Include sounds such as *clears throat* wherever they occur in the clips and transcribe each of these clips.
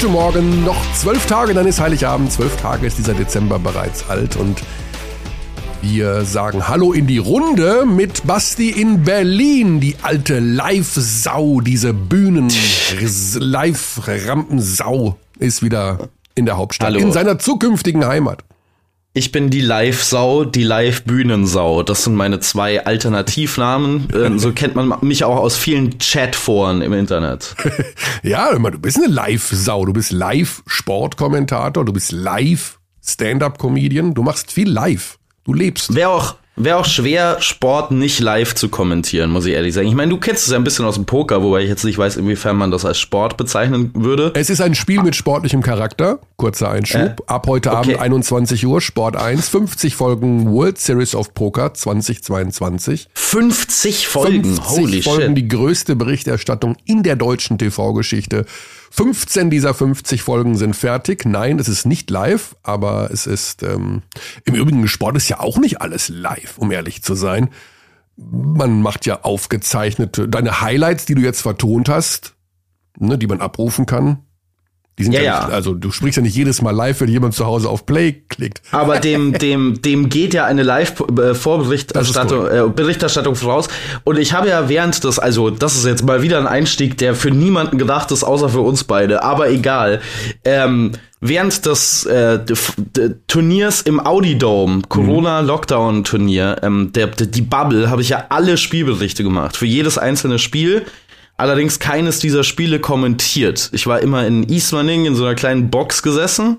guten Morgen. Noch zwölf Tage, dann ist Heiligabend. Zwölf Tage ist dieser Dezember bereits alt und wir sagen Hallo in die Runde mit Basti in Berlin, die alte Live-Sau, diese Bühnen-Live-Rampensau ist wieder in der Hauptstadt, Hallo. in seiner zukünftigen Heimat. Ich bin die Live-Sau, die Live-Bühnensau. Das sind meine zwei Alternativnamen. Ähm, so kennt man mich auch aus vielen Chatforen im Internet. *laughs* Ja, immer, du bist eine Live-Sau, du bist Live-Sportkommentator, du bist Live-Stand-Up-Comedian, du machst viel live. Du lebst. Wäre auch, wär auch schwer, Sport nicht live zu kommentieren, muss ich ehrlich sagen. Ich meine, du kennst es ja ein bisschen aus dem Poker, wobei ich jetzt nicht weiß, inwiefern man das als Sport bezeichnen würde. Es ist ein Spiel mit sportlichem Charakter. Kurzer Einschub. Ab heute okay. Abend 21 Uhr, Sport 1, 50 Folgen World Series of Poker 2022. 50 Folgen, 50 holy Folgen, shit. die größte Berichterstattung in der deutschen TV-Geschichte. 15 dieser 50 Folgen sind fertig. Nein, es ist nicht live, aber es ist ähm, im Übrigen Sport ist ja auch nicht alles live, um ehrlich zu sein. Man macht ja aufgezeichnete deine Highlights, die du jetzt vertont hast, ne, die man abrufen kann. Die sind ja, Ja, nicht, also du sprichst ja nicht jedes Mal live, wenn jemand zu Hause auf Play klickt. Aber dem, *laughs* dem, dem geht ja eine Live-Vorberichterstattung Das äh, Berichterstattung voraus. Und ich habe ja während des, also das ist jetzt mal wieder ein Einstieg, der für niemanden gedacht ist, außer für uns beide, aber egal. Ähm, während des äh, Turniers im Audi Dome, Corona-Lockdown-Turnier, ähm, der, der, die Bubble, habe ich ja alle Spielberichte gemacht. Für jedes einzelne Spiel. Allerdings keines dieser Spiele kommentiert. Ich war immer in Ismaning in so einer kleinen Box gesessen.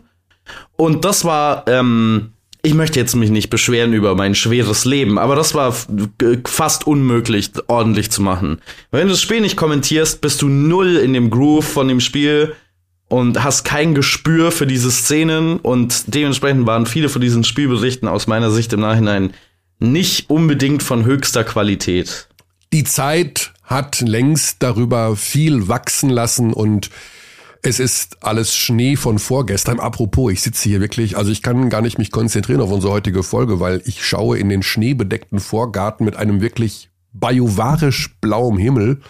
Und das war, ähm, ich möchte jetzt mich nicht beschweren über mein schweres Leben, aber das war fast unmöglich, ordentlich zu machen. Wenn du das Spiel nicht kommentierst, bist du null in dem Groove von dem Spiel und hast kein Gespür für diese Szenen und dementsprechend waren viele von diesen Spielberichten aus meiner Sicht im Nachhinein nicht unbedingt von höchster Qualität. die Zeit hat längst darüber viel wachsen lassen und es ist alles Schnee von vorgestern. Apropos, ich sitze hier wirklich, also ich kann gar nicht mich konzentrieren auf unsere heutige Folge, weil ich schaue in den schneebedeckten Vorgarten mit einem wirklich bajovarisch blauem Himmel.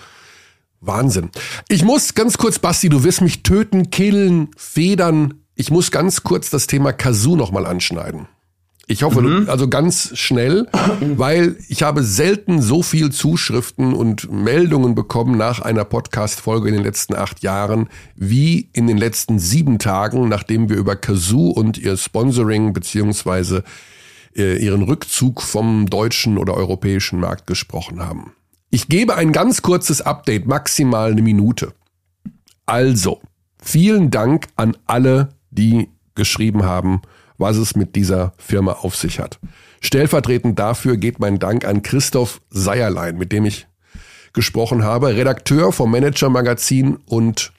Wahnsinn. Ich muss ganz kurz, Basti, du wirst mich töten, killen, federn. Ich muss ganz kurz das Thema Kazoo nochmal anschneiden. Ich hoffe, du, also ganz schnell, weil ich habe selten so viel Zuschriften und Meldungen bekommen nach einer Podcast-Folge in den letzten acht Jahren, wie in den letzten sieben Tagen, nachdem wir über Kazoo und ihr Sponsoring beziehungsweise äh, ihren Rückzug vom deutschen oder europäischen Markt gesprochen haben. Ich gebe ein ganz kurzes Update, maximal eine Minute. Also, vielen Dank an alle, die geschrieben haben, was es mit dieser Firma auf sich hat. Stellvertretend dafür geht mein Dank an Christoph Seierlein, mit dem ich gesprochen habe, Redakteur vom Manager Magazin und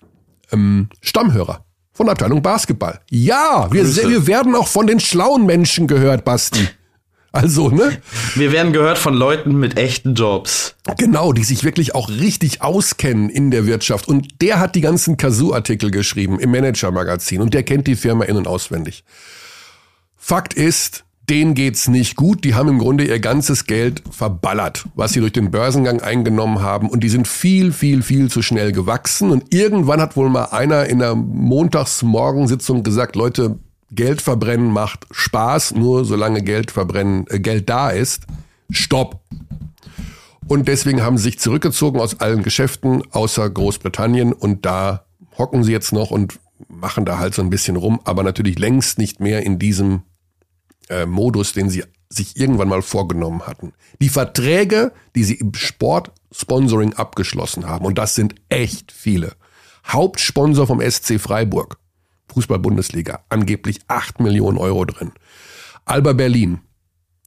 ähm, Stammhörer von der Abteilung Basketball. Ja, wir, wir werden auch von den schlauen Menschen gehört, Basti. Also, ne? Wir werden gehört von Leuten mit echten Jobs. Genau, die sich wirklich auch richtig auskennen in der Wirtschaft. Und der hat die ganzen Kazoo-Artikel geschrieben im Manager-Magazin und der kennt die Firma in- und auswendig. Fakt ist, denen geht's nicht gut. Die haben im Grunde ihr ganzes Geld verballert, was sie durch den Börsengang eingenommen haben. Und die sind viel, viel, viel zu schnell gewachsen. Und irgendwann hat wohl mal einer in der Montagsmorgensitzung gesagt, Leute, Geld verbrennen macht Spaß, nur solange Geld verbrennen, äh, Geld da ist. Stopp. Und deswegen haben sie sich zurückgezogen aus allen Geschäften außer Großbritannien und da hocken sie jetzt noch und machen da halt so ein bisschen rum, aber natürlich längst nicht mehr in diesem äh, Modus, den sie sich irgendwann mal vorgenommen hatten. Die Verträge, die sie im Sportsponsoring abgeschlossen haben, und das sind echt viele. Hauptsponsor vom SC Freiburg, Fußball-Bundesliga, angeblich 8 Millionen Euro drin. Alba Berlin,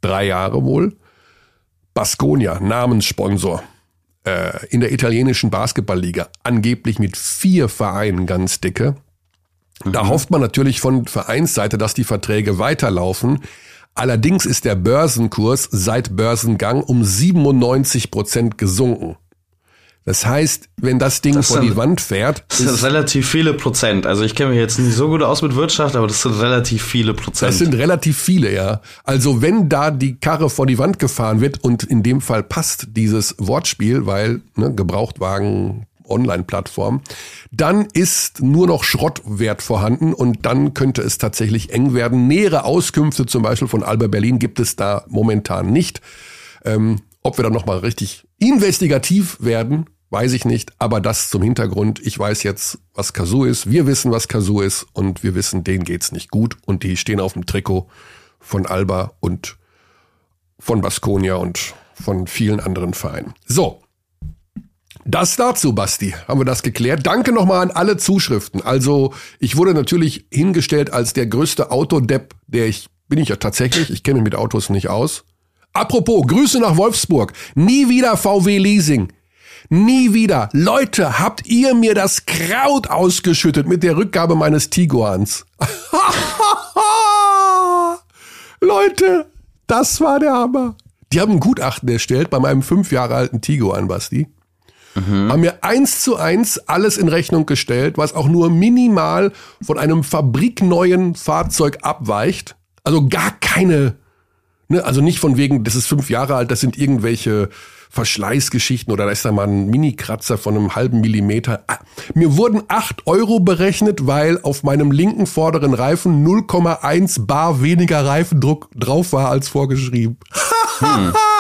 drei Jahre wohl. Baskonia, Namenssponsor äh, in der italienischen Basketballliga, angeblich mit vier Vereinen ganz dicke. Da hofft man natürlich von Vereinsseite, dass die Verträge weiterlaufen. Allerdings ist der Börsenkurs seit Börsengang um 97 Prozent gesunken. Das heißt, wenn das Ding Das vor sind- die Wand fährt, Das sind relativ viele Prozent. Also ich kenne mich jetzt nicht so gut aus mit Wirtschaft, aber das sind relativ viele Prozent. Das sind relativ viele, ja. Also wenn da die Karre vor die Wand gefahren wird und in dem Fall passt dieses Wortspiel, weil ne, Gebrauchtwagen Online-Plattformen, dann ist nur noch Schrottwert vorhanden und dann könnte es tatsächlich eng werden. Nähere Auskünfte zum Beispiel von Alba Berlin gibt es da momentan nicht. Ähm, ob wir dann nochmal richtig investigativ werden, weiß ich nicht. Aber das zum Hintergrund. Ich weiß jetzt, was Kazoo ist. Wir wissen, was Kazoo ist und wir wissen, denen geht's nicht gut und die stehen auf dem Trikot von Alba und von Baskonia und von vielen anderen Vereinen. So. Das dazu, Basti. Haben wir das geklärt? Danke nochmal an alle Zuschriften. Also, ich wurde natürlich hingestellt als der größte Autodepp, der ich, bin ich ja tatsächlich. Ich kenne mich mit Autos nicht aus. Apropos, Grüße nach Wolfsburg. Nie wieder VW Leasing. Nie wieder. Leute, habt ihr mir das Kraut ausgeschüttet mit der Rückgabe meines Tiguans? *laughs* Leute, das war der Hammer. Die haben ein Gutachten erstellt bei meinem fünf Jahre alten Tiguan, Basti. Mhm. Haben mir eins zu eins alles in Rechnung gestellt, was auch nur minimal von einem fabrikneuen Fahrzeug abweicht. Also gar keine, ne, also nicht von wegen, das ist fünf Jahre alt, das sind irgendwelche Verschleißgeschichten oder da ist da mal ein Mini-Kratzer von einem halben Millimeter. Ah, mir wurden acht Euro berechnet, weil auf meinem linken vorderen Reifen 0,1 Bar weniger Reifendruck drauf war als vorgeschrieben. Hm. *laughs*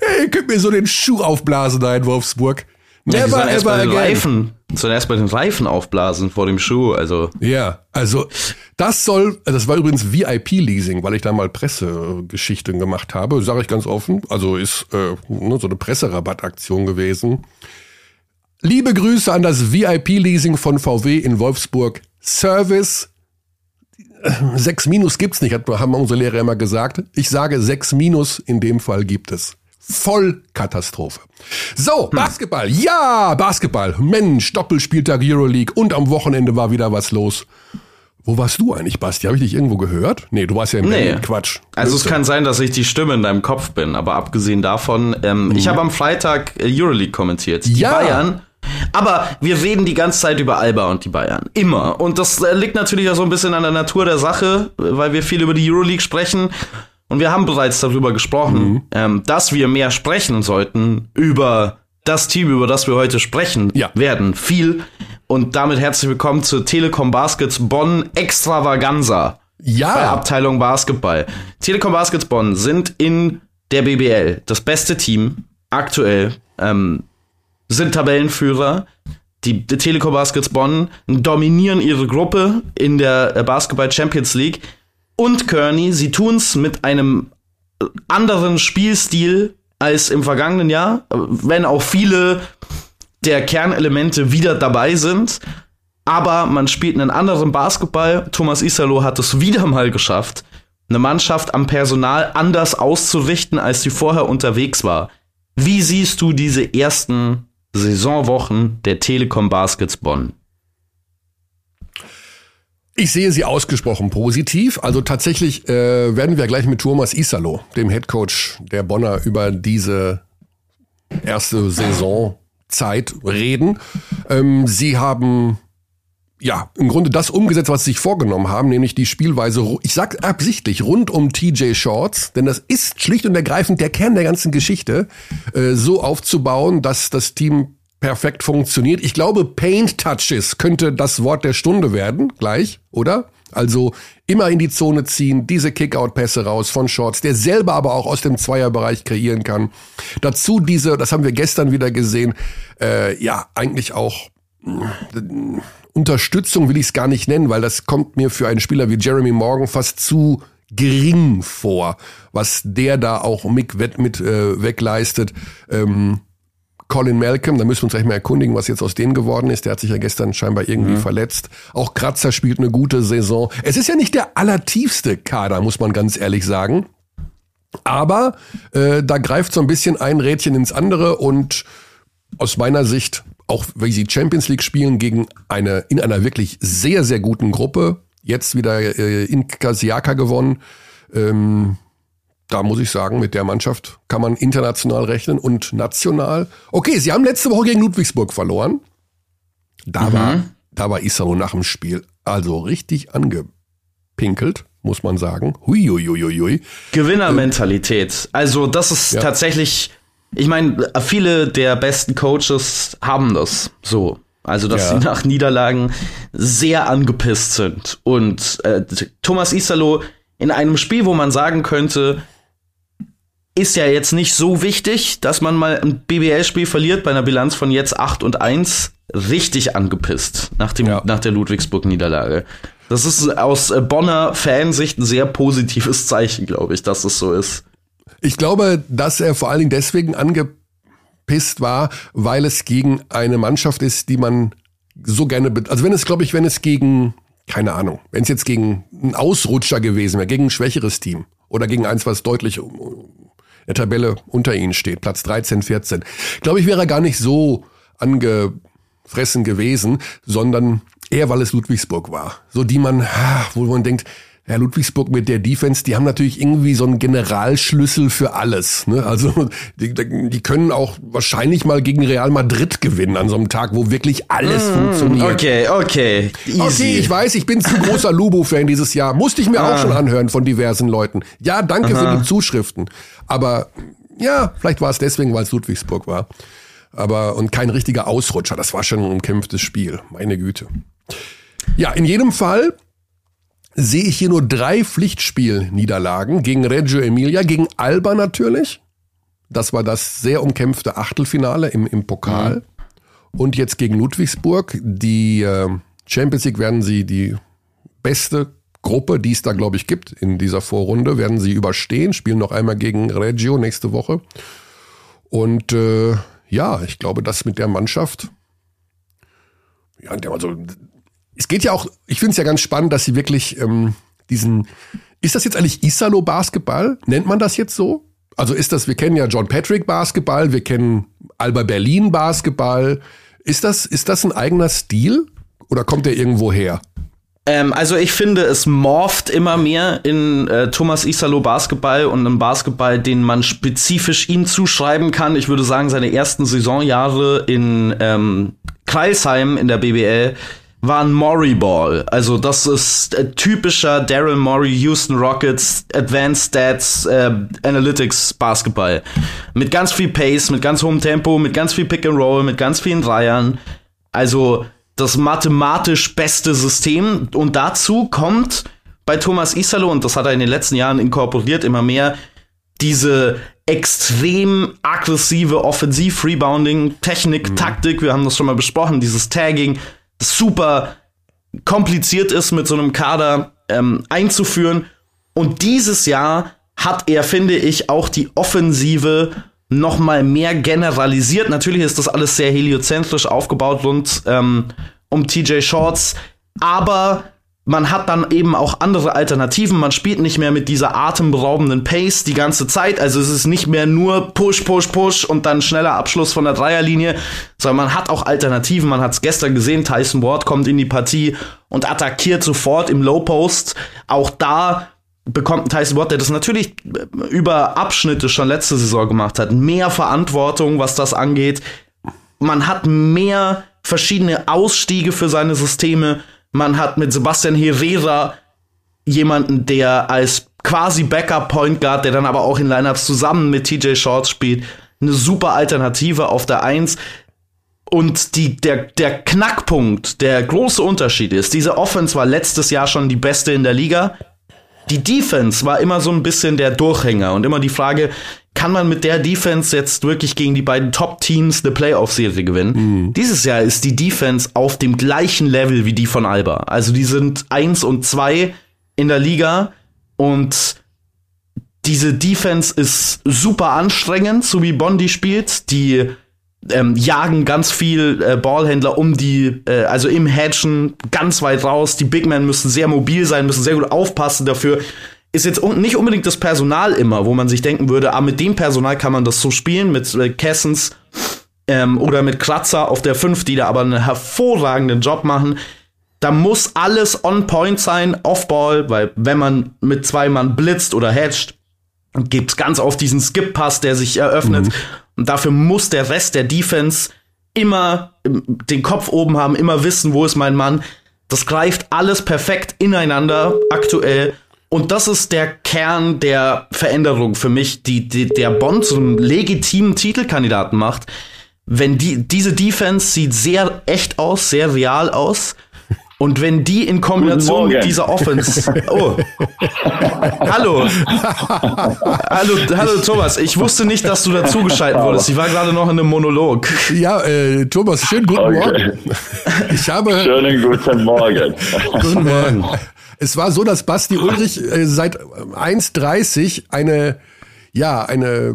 hey, ihr könnt mir so den Schuh aufblasen da in Wolfsburg. Never ja, ever again. Reifen, sollen erst mal den Reifen aufblasen vor dem Schuh, also. Ja, also das soll, das war übrigens VIP-Leasing, weil ich da mal Pressegeschichten gemacht habe, sage ich ganz offen. Also ist äh, ne, so eine Presserabattaktion gewesen. Liebe Grüße an das VIP-Leasing von VW in Wolfsburg. Service 6 Minus gibt's nicht, haben unsere Lehrer immer gesagt. Ich sage 6 Minus, in dem Fall gibt es. Vollkatastrophe. So, hm. Basketball. Ja, Basketball. Mensch, Doppelspieltag Euroleague und am Wochenende war wieder was los. Wo warst du eigentlich, Basti? Habe ich dich irgendwo gehört? Nee, du warst ja im nee. Quatsch. Also es kann sein, dass ich die Stimme in deinem Kopf bin, aber abgesehen davon, ähm, mhm. ich habe am Freitag äh, Euroleague kommentiert. Die ja. Bayern aber wir reden die ganze Zeit über Alba und die Bayern. Immer. Und das äh, liegt natürlich auch so ein bisschen an der Natur der Sache, weil wir viel über die Euroleague sprechen. Und wir haben bereits darüber gesprochen, mhm. ähm, dass wir mehr sprechen sollten über das Team, über das wir heute sprechen ja. werden. Viel. Und damit herzlich willkommen zur Telekom Baskets Bonn Extravaganza. Ja. Bei Abteilung Basketball. Telekom Baskets Bonn sind in der BBL das beste Team aktuell. Ähm, sind Tabellenführer. Die, die Telekom Baskets Bonn dominieren ihre Gruppe in der Basketball Champions League und Kearney. Sie tun's mit einem anderen Spielstil als im vergangenen Jahr, wenn auch viele der Kernelemente wieder dabei sind. Aber man spielt einen anderen Basketball. Thomas Isalo hat es wieder mal geschafft, eine Mannschaft am Personal anders auszurichten, als sie vorher unterwegs war. Wie siehst du diese ersten Saisonwochen der Telekom Baskets Bonn? Ich sehe sie ausgesprochen positiv. Also tatsächlich äh, werden wir gleich mit Thomas Isalo, dem Headcoach der Bonner, über diese erste Saisonzeit reden. Ähm, sie haben ja, im Grunde das umgesetzt, was sie sich vorgenommen haben, nämlich die Spielweise, ich sag absichtlich, rund um TJ Shorts, denn das ist schlicht und ergreifend der Kern der ganzen Geschichte, äh, so aufzubauen, dass das Team perfekt funktioniert. Ich glaube, Paint Touches könnte das Wort der Stunde werden, gleich, oder? Also immer in die Zone ziehen, diese Kickout-Pässe raus von Shorts, der selber aber auch aus dem Zweierbereich kreieren kann. Dazu diese, das haben wir gestern wieder gesehen, äh, ja, eigentlich auch äh, Unterstützung will ich es gar nicht nennen, weil das kommt mir für einen Spieler wie Jeremy Morgan fast zu gering vor, was der da auch mit, mit äh, wegleistet. Ähm, Colin Malcolm, da müssen wir uns gleich mal erkundigen, was jetzt aus dem geworden ist. Der hat sich ja gestern scheinbar irgendwie mhm. verletzt. Auch Kratzer spielt eine gute Saison. Es ist ja nicht der allertiefste Kader, muss man ganz ehrlich sagen. Aber äh, da greift so ein bisschen ein Rädchen ins andere und aus meiner Sicht, auch wenn sie Champions League spielen gegen eine in einer wirklich sehr, sehr guten Gruppe, jetzt wieder äh, in Kasiaka gewonnen. Ähm, da muss ich sagen, mit der Mannschaft kann man international rechnen und national. Okay, sie haben letzte Woche gegen Ludwigsburg verloren. Da mhm. war, da war Isaro nach dem Spiel also richtig angepinkelt, muss man sagen. Hui, hui, hui, hui. Gewinnermentalität. Also das ist ja. tatsächlich ich meine, viele der besten Coaches haben das so. Also, dass ja. sie nach Niederlagen sehr angepisst sind. Und äh, Thomas Isalo in einem Spiel, wo man sagen könnte, ist ja jetzt nicht so wichtig, dass man mal ein BBL-Spiel verliert bei einer Bilanz von jetzt 8 und 1, richtig angepisst nach, dem, ja. nach der Ludwigsburg-Niederlage. Das ist aus Bonner Fansicht ein sehr positives Zeichen, glaube ich, dass das so ist. Ich glaube, dass er vor allen Dingen deswegen angepisst war, weil es gegen eine Mannschaft ist, die man so gerne, also wenn es, glaube ich, wenn es gegen, keine Ahnung, wenn es jetzt gegen einen Ausrutscher gewesen wäre, gegen ein schwächeres Team oder gegen eins, was deutlich der Tabelle unter ihnen steht, Platz 13, 14, glaube ich, wäre er gar nicht so angefressen gewesen, sondern eher, weil es Ludwigsburg war. So die man, wo man denkt, ja, Ludwigsburg mit der Defense, die haben natürlich irgendwie so einen Generalschlüssel für alles. Ne? Also die, die können auch wahrscheinlich mal gegen Real Madrid gewinnen an so einem Tag, wo wirklich alles mm, funktioniert. Okay, okay, easy. Okay, ich weiß, ich bin zu großer Lubo-Fan dieses Jahr. Musste ich mir ah. auch schon anhören von diversen Leuten. Ja, danke Aha. für die Zuschriften. Aber ja, vielleicht war es deswegen, weil es Ludwigsburg war. Aber und kein richtiger Ausrutscher. Das war schon ein umkämpftes Spiel. Meine Güte. Ja, in jedem Fall sehe ich hier nur drei Pflichtspielniederlagen gegen Reggio Emilia, gegen Alba natürlich. Das war das sehr umkämpfte Achtelfinale im, im Pokal. Mhm. Und jetzt gegen Ludwigsburg. Die äh, Champions League werden sie die beste Gruppe, die es da, glaube ich, gibt in dieser Vorrunde, werden sie überstehen, spielen noch einmal gegen Reggio nächste Woche. Und äh, ja, ich glaube, das mit der Mannschaft, ja, also es geht ja auch, ich finde es ja ganz spannend, dass sie wirklich ähm, diesen, ist das jetzt eigentlich Isalo Basketball? Nennt man das jetzt so? Also ist das, wir kennen ja John Patrick Basketball, wir kennen Alba Berlin Basketball. Ist das, ist das ein eigener Stil oder kommt der irgendwo her? Ähm, also ich finde, es morpht immer mehr in äh, Thomas Isalo Basketball und einem Basketball, den man spezifisch ihm zuschreiben kann. Ich würde sagen, seine ersten Saisonjahre in ähm, Kreisheim in der BBL war ein Maury Ball. Also das ist äh, typischer Daryl Morey Houston Rockets Advanced Stats äh, Analytics Basketball. Mit ganz viel Pace, mit ganz hohem Tempo, mit ganz viel Pick and Roll, mit ganz vielen Dreiern. Also das mathematisch beste System. Und dazu kommt bei Thomas Isalo, und das hat er in den letzten Jahren inkorporiert, immer mehr, diese extrem aggressive Offensiv-Rebounding, Technik, mhm. Taktik, wir haben das schon mal besprochen, dieses Tagging, super kompliziert ist, mit so einem Kader ähm, einzuführen. Und dieses Jahr hat er, finde ich, auch die Offensive noch mal mehr generalisiert. Natürlich ist das alles sehr heliozentrisch aufgebaut rund ähm, um TJ Shorts, aber man hat dann eben auch andere Alternativen. Man spielt nicht mehr mit dieser atemberaubenden Pace die ganze Zeit. Also es ist nicht mehr nur Push, Push, Push und dann schneller Abschluss von der Dreierlinie, sondern man hat auch Alternativen. Man hat es gestern gesehen, Tyson Ward kommt in die Partie und attackiert sofort im Low Post. Auch da bekommt Tyson Ward, der das natürlich über Abschnitte schon letzte Saison gemacht hat, mehr Verantwortung, was das angeht. Man hat mehr verschiedene Ausstiege für seine Systeme man hat mit Sebastian Herrera jemanden, der als quasi Backup Point Guard, der dann aber auch in Lineups zusammen mit TJ Shorts spielt, eine super Alternative auf der Eins. Und die, der, der Knackpunkt, der große Unterschied ist, diese Offense war letztes Jahr schon die beste in der Liga. Die Defense war immer so ein bisschen der Durchhänger und immer die Frage, kann man mit der Defense jetzt wirklich gegen die beiden Top-Teams eine Playoff-Serie gewinnen. Mhm. Dieses Jahr ist die Defense auf dem gleichen Level wie die von Alba. Also die sind eins und zwei in der Liga und diese Defense ist super anstrengend, so wie Bondi spielt. Die ähm, jagen ganz viel äh, Ballhändler um die, äh, also im Hedgen ganz weit raus. Die Big Men müssen sehr mobil sein, müssen sehr gut aufpassen dafür ist jetzt nicht unbedingt das Personal immer, wo man sich denken würde, ah, mit dem Personal kann man das so spielen, mit äh, Kessens ähm, oder mit Kratzer auf der 5, die da aber einen hervorragenden Job machen. Da muss alles on point sein, off-ball, weil wenn man mit zwei Mann blitzt oder hedgt, gibt's ganz oft diesen Skip-Pass, der sich eröffnet. Mhm. Und dafür muss der Rest der Defense immer den Kopf oben haben, immer wissen, wo ist mein Mann. Das greift alles perfekt ineinander aktuell. Und das ist der Kern der Veränderung für mich, die, die der Bonn zum legitimen Titelkandidaten macht. Wenn die, diese Defense sieht sehr echt aus, sehr real aus. Und wenn die in Kombination mit dieser Offense. Oh. hallo. hallo. Hallo Thomas. Ich wusste nicht, dass du dazugeschaltet wurdest. Ich war gerade noch in einem Monolog. Ja, äh, Thomas, schönen guten okay. Morgen. Ich habe. Schönen guten Morgen. Guten Morgen. Es war so, dass Basti Ulrich äh, seit 1.30 eine, ja, eine,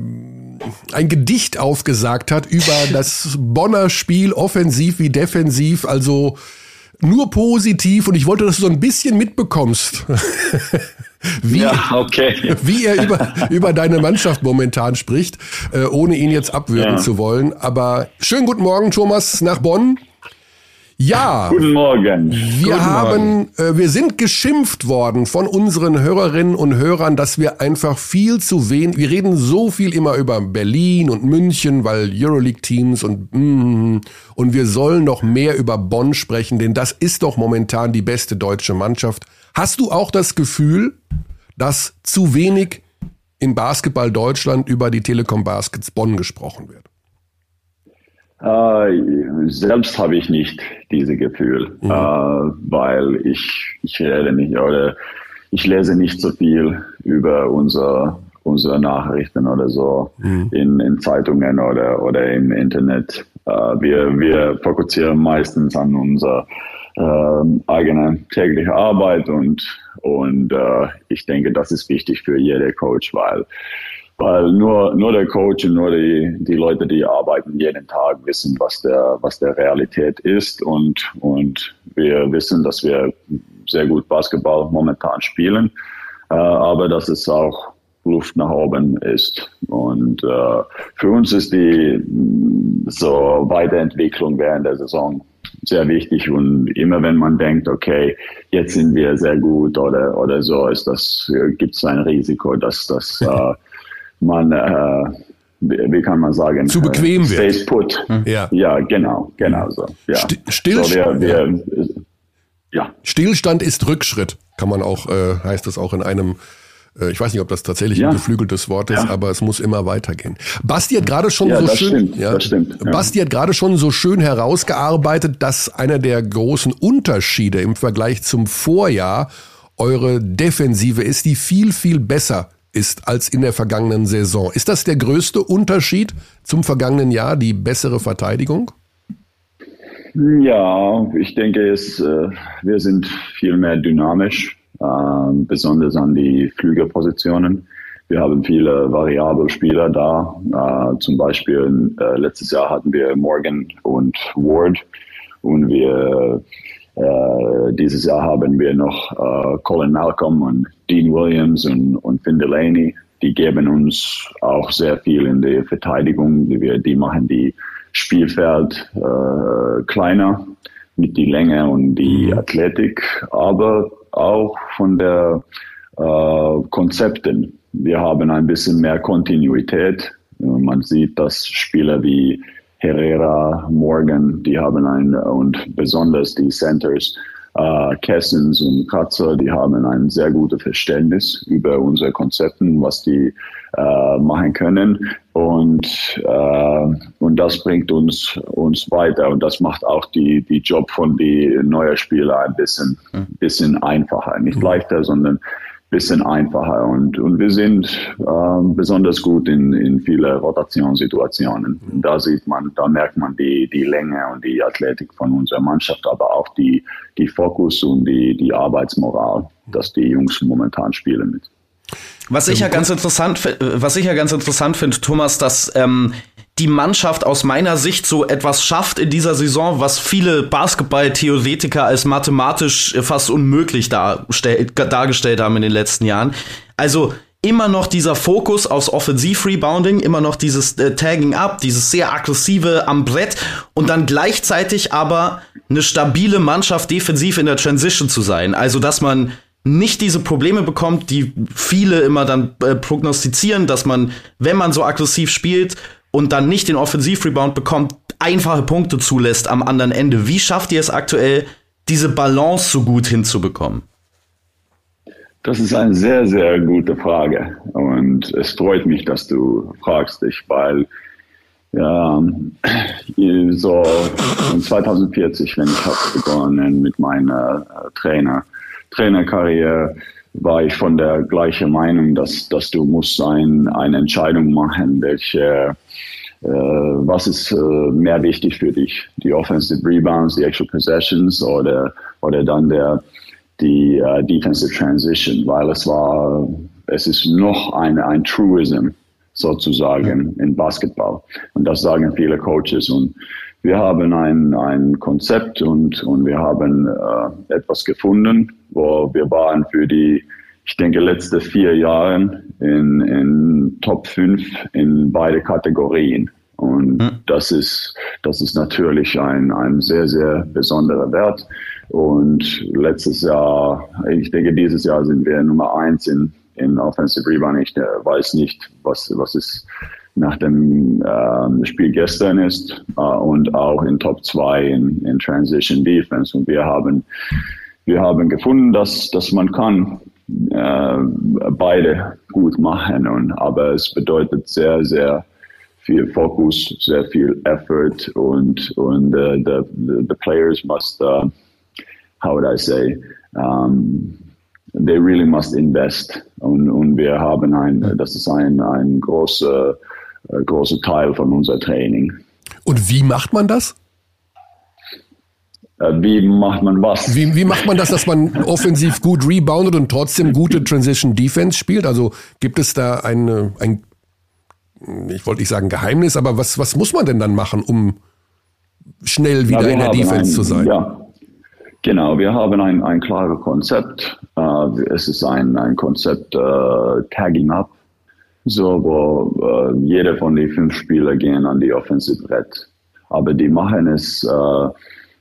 ein Gedicht aufgesagt hat über *laughs* das Bonner Spiel, offensiv wie defensiv, also nur positiv und ich wollte, dass du so ein bisschen mitbekommst, *laughs* wie, ja, okay. wie er über, über deine Mannschaft momentan spricht, äh, ohne ihn jetzt abwürgen ja. zu wollen. Aber schönen guten Morgen, Thomas, nach Bonn. Ja. Guten Morgen. Wir Guten haben, Morgen. Äh, wir sind geschimpft worden von unseren Hörerinnen und Hörern, dass wir einfach viel zu wenig, wir reden so viel immer über Berlin und München, weil Euroleague-Teams und, mm, und wir sollen noch mehr über Bonn sprechen, denn das ist doch momentan die beste deutsche Mannschaft. Hast du auch das Gefühl, dass zu wenig in Basketball Deutschland über die Telekom Baskets Bonn gesprochen wird? Äh, selbst habe ich nicht diese Gefühl, mhm. äh, weil ich, ich rede nicht oder ich lese nicht so viel über unser, unsere Nachrichten oder so mhm. in, in Zeitungen oder, oder im Internet. Äh, wir, wir fokussieren meistens an unsere äh, eigene tägliche Arbeit und, und äh, ich denke, das ist wichtig für jeder Coach, weil weil nur, nur der Coach und nur die, die Leute, die arbeiten jeden Tag, wissen, was der, was der Realität ist. Und, und wir wissen, dass wir sehr gut Basketball momentan spielen, äh, aber dass es auch Luft nach oben ist. Und äh, für uns ist die so Weiterentwicklung während der Saison sehr wichtig und immer wenn man denkt, okay, jetzt sind wir sehr gut oder oder so, ist das gibt es ein Risiko, dass das äh, man, äh, wie kann man sagen, zu bequem äh, wird. put. Hm. Ja. ja, genau, genau so. Ja. Stillstand, so, wir, wir, ja. Stillstand ist Rückschritt, kann man auch, äh, heißt es auch in einem äh, ich weiß nicht, ob das tatsächlich ja. ein geflügeltes Wort ist, ja. aber es muss immer weitergehen. Basti hat gerade schon ja, so schön, stimmt, ja, das stimmt. Basti hat gerade schon so schön herausgearbeitet, dass einer der großen Unterschiede im Vergleich zum Vorjahr eure Defensive ist, die viel, viel besser ist als in der vergangenen Saison. Ist das der größte Unterschied zum vergangenen Jahr, die bessere Verteidigung? Ja, ich denke, es, äh, wir sind viel mehr dynamisch, äh, besonders an die Flügelpositionen. Wir haben viele variable Spieler da. Äh, zum Beispiel äh, letztes Jahr hatten wir Morgan und Ward und wir dieses Jahr haben wir noch Colin Malcolm und Dean Williams und, und Finn Delaney. Die geben uns auch sehr viel in der Verteidigung. Die, wir, die machen die Spielfeld äh, kleiner mit die Länge und die mhm. Athletik, aber auch von der äh, Konzepten. Wir haben ein bisschen mehr Kontinuität. Man sieht, dass Spieler wie Herrera, Morgan, die haben ein, und besonders die Centers, äh, Kessens und Katzer, die haben ein sehr gutes Verständnis über unsere Konzepte, was die äh, machen können. Und, äh, und das bringt uns, uns weiter. Und das macht auch die, die Job von den neuen Spielern ein bisschen, mhm. bisschen einfacher. Nicht mhm. leichter, sondern bisschen einfacher und, und wir sind äh, besonders gut in, in viele Rotationssituationen. Da sieht man, da merkt man die, die Länge und die Athletik von unserer Mannschaft, aber auch die, die Fokus und die, die Arbeitsmoral, dass die Jungs momentan spielen mit. Was ich ja ganz interessant, was ich ja ganz interessant finde, Thomas, dass ähm, die Mannschaft aus meiner Sicht so etwas schafft in dieser Saison, was viele Basketball-Theoretiker als mathematisch fast unmöglich dargestellt haben in den letzten Jahren. Also immer noch dieser Fokus aufs Offensiv-Rebounding, immer noch dieses äh, Tagging up, dieses sehr aggressive am Brett und dann gleichzeitig aber eine stabile Mannschaft defensiv in der Transition zu sein. Also, dass man nicht diese Probleme bekommt, die viele immer dann äh, prognostizieren, dass man, wenn man so aggressiv spielt und dann nicht den Offensivrebound bekommt, einfache Punkte zulässt am anderen Ende. Wie schafft ihr es aktuell, diese Balance so gut hinzubekommen? Das ist eine sehr, sehr gute Frage. Und es freut mich, dass du fragst dich, weil ja, so 2040, wenn ich habe begonnen mit meiner äh, Trainer, Trainerkarriere, war ich von der gleichen Meinung, dass, dass du musst ein, eine Entscheidung machen, welche äh, was ist äh, mehr wichtig für dich? Die Offensive Rebounds, die Actual Possessions oder, oder dann der, die uh, Defensive Transition, weil es war, es ist noch eine, ein Truism sozusagen in Basketball. Und das sagen viele Coaches. Und wir haben ein, ein Konzept und, und wir haben äh, etwas gefunden, wo wir waren für die ich denke, letzte vier Jahre in, in Top 5 in beide Kategorien. Und hm. das ist, das ist natürlich ein, ein sehr, sehr besonderer Wert. Und letztes Jahr, ich denke, dieses Jahr sind wir Nummer eins in, in Offensive Rebound. Ich äh, weiß nicht, was, was es nach dem äh, Spiel gestern ist äh, und auch in Top 2 in, in Transition Defense. Und wir haben, wir haben gefunden, dass, dass man kann äh, beide gut machen. Und, aber es bedeutet sehr, sehr viel Fokus, sehr viel Effort und, und uh, the, the, the, players must, uh, how would I say, um, they really must invest. Und, und wir haben ein, das ist ein, ein großer, äh, großer Teil von unser Training. Und wie macht man das? Äh, wie macht man was? Wie, wie macht man das, dass man offensiv gut reboundet und trotzdem gute Transition Defense spielt? Also gibt es da eine, ein, ich wollte nicht sagen Geheimnis, aber was, was muss man denn dann machen, um schnell wieder in der Defense ein, zu sein? Ja, genau. Wir haben ein, ein klares Konzept. Uh, es ist ein, ein Konzept uh, Tagging Up, so wo uh, jeder von den fünf Spielern gehen an die Offensive Brett. Aber die machen es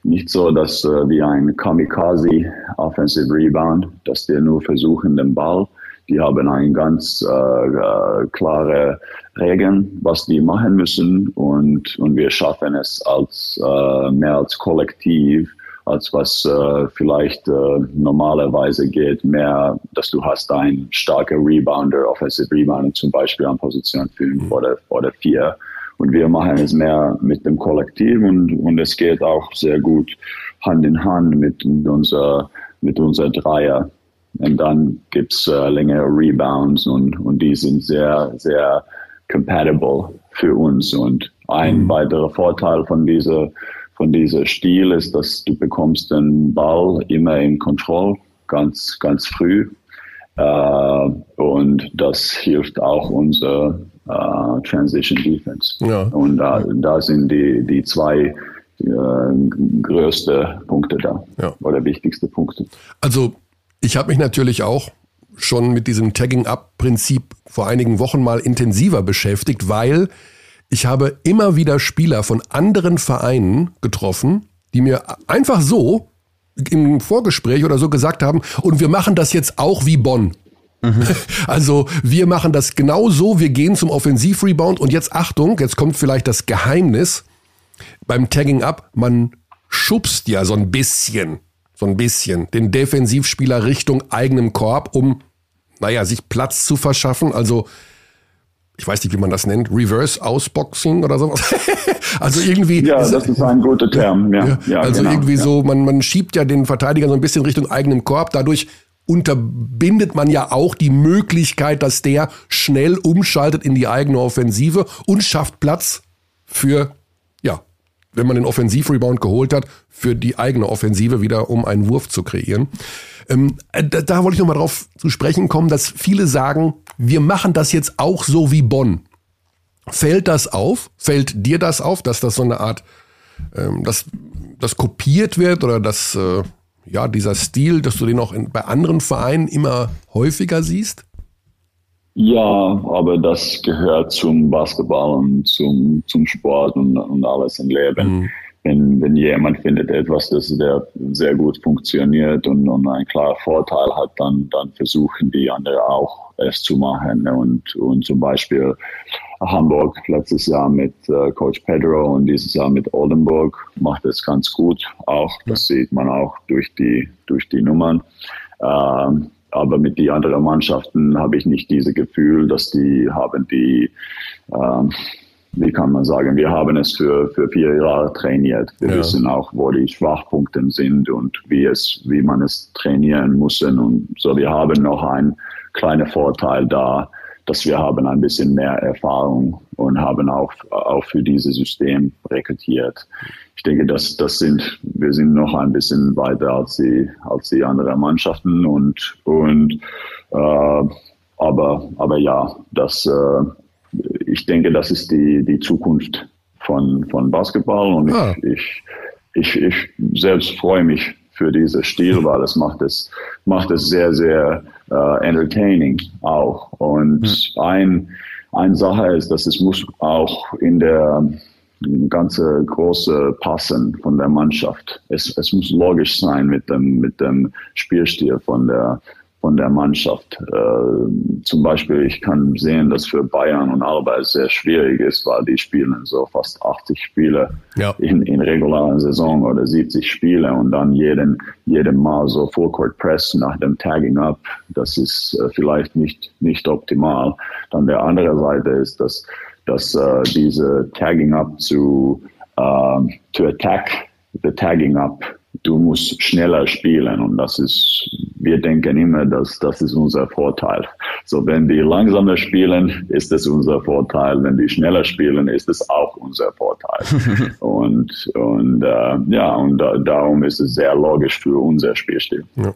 nicht so, dass äh, wie ein Kamikaze Offensive Rebound, dass die nur versuchen den Ball. Die haben ein ganz äh, äh, klare Regeln, was die machen müssen und, und wir schaffen es als äh, mehr als Kollektiv, als was äh, vielleicht äh, normalerweise geht, mehr, dass du hast einen starker Rebounder, Offensive Rebounder zum Beispiel an Position 5 mhm. oder, oder 4 und wir machen es mehr mit dem Kollektiv und, und es geht auch sehr gut Hand in Hand mit unser, mit unser Dreier. Und dann gibt's äh, längere Rebounds und, und die sind sehr, sehr compatible für uns. Und ein mhm. weiterer Vorteil von dieser, von dieser Stil ist, dass du bekommst den Ball immer in Kontrolle, ganz, ganz früh. Äh, und das hilft auch unser uh, Transition Defense. Ja. Und da, da sind die, die zwei äh, größte Punkte da ja. oder wichtigste Punkte. Also ich habe mich natürlich auch schon mit diesem Tagging-Up-Prinzip vor einigen Wochen mal intensiver beschäftigt, weil ich habe immer wieder Spieler von anderen Vereinen getroffen, die mir einfach so im Vorgespräch oder so gesagt haben, und wir machen das jetzt auch wie Bonn. Mhm. *laughs* Also wir machen das genau so, wir gehen zum Offensivrebound und jetzt Achtung, jetzt kommt vielleicht das Geheimnis beim Tagging Up, man schubst ja so ein bisschen, so ein bisschen den Defensivspieler Richtung eigenem Korb, um, naja, sich Platz zu verschaffen. Also ich weiß nicht, wie man das nennt, Reverse Ausboxing oder sowas. *laughs* also irgendwie. Ja, das ist ein guter Term. Ja, ja, also genau, irgendwie ja. so, man, man schiebt ja den Verteidiger so ein bisschen Richtung eigenem Korb. Dadurch unterbindet man ja auch die Möglichkeit, dass der schnell umschaltet in die eigene Offensive und schafft Platz für, ja, wenn man den Offensivrebound geholt hat, für die eigene Offensive wieder, um einen Wurf zu kreieren. Ähm, da, da wollte ich nochmal drauf zu sprechen kommen, dass viele sagen, wir machen das jetzt auch so wie Bonn. Fällt das auf? Fällt dir das auf, dass das so eine Art, ähm, dass das kopiert wird oder dass äh, ja, dieser Stil, dass du den auch in, bei anderen Vereinen immer häufiger siehst? Ja, aber das gehört zum Basketball und zum, zum Sport und, und alles im Leben. Mhm. Wenn, wenn jemand findet etwas, das der sehr gut funktioniert und, und einen klaren Vorteil hat, dann, dann versuchen die anderen auch es zu machen. Und, und zum Beispiel Hamburg letztes Jahr mit äh, Coach Pedro und dieses Jahr mit Oldenburg macht es ganz gut. Auch das sieht man auch durch die durch die Nummern. Ähm, aber mit den anderen Mannschaften habe ich nicht dieses Gefühl, dass die haben die, ähm, wie kann man sagen, wir haben es für, für vier Jahre trainiert. Wir ja. wissen auch, wo die Schwachpunkte sind und wie es, wie man es trainieren muss. Und so, wir haben noch einen kleinen Vorteil da, dass wir haben ein bisschen mehr Erfahrung und haben auch, auch für dieses System rekrutiert. Ich denke, dass das sind, wir sind noch ein bisschen weiter als die, als die anderen Mannschaften und, und, äh, aber, aber ja, das, äh, ich denke, das ist die, die Zukunft von, von Basketball und ah. ich, ich, ich, ich selbst freue mich für dieses Stil, weil es macht es, macht es sehr, sehr äh, entertaining auch. Und mhm. ein, eine Sache ist, dass es muss auch in der ganze große Passen von der Mannschaft. Es, es muss logisch sein mit dem, mit dem Spielstil von der, von der Mannschaft. Äh, zum Beispiel, ich kann sehen, dass für Bayern und Alba es sehr schwierig ist, weil die spielen so fast 80 Spiele ja. in, in regulären Saison oder 70 Spiele und dann jeden, jeden Mal so Full-Court Press nach dem Tagging Up. Das ist äh, vielleicht nicht, nicht optimal. Dann der andere Seite ist, dass, dass äh, diese Tagging Up zu, uh, to attack the Tagging Up du musst schneller spielen und das ist, wir denken immer, dass das ist unser Vorteil. So, wenn die langsamer spielen, ist es unser Vorteil. Wenn die schneller spielen, ist es auch unser Vorteil. *laughs* und und äh, ja, und da, darum ist es sehr logisch für unser Spielstil. Ja.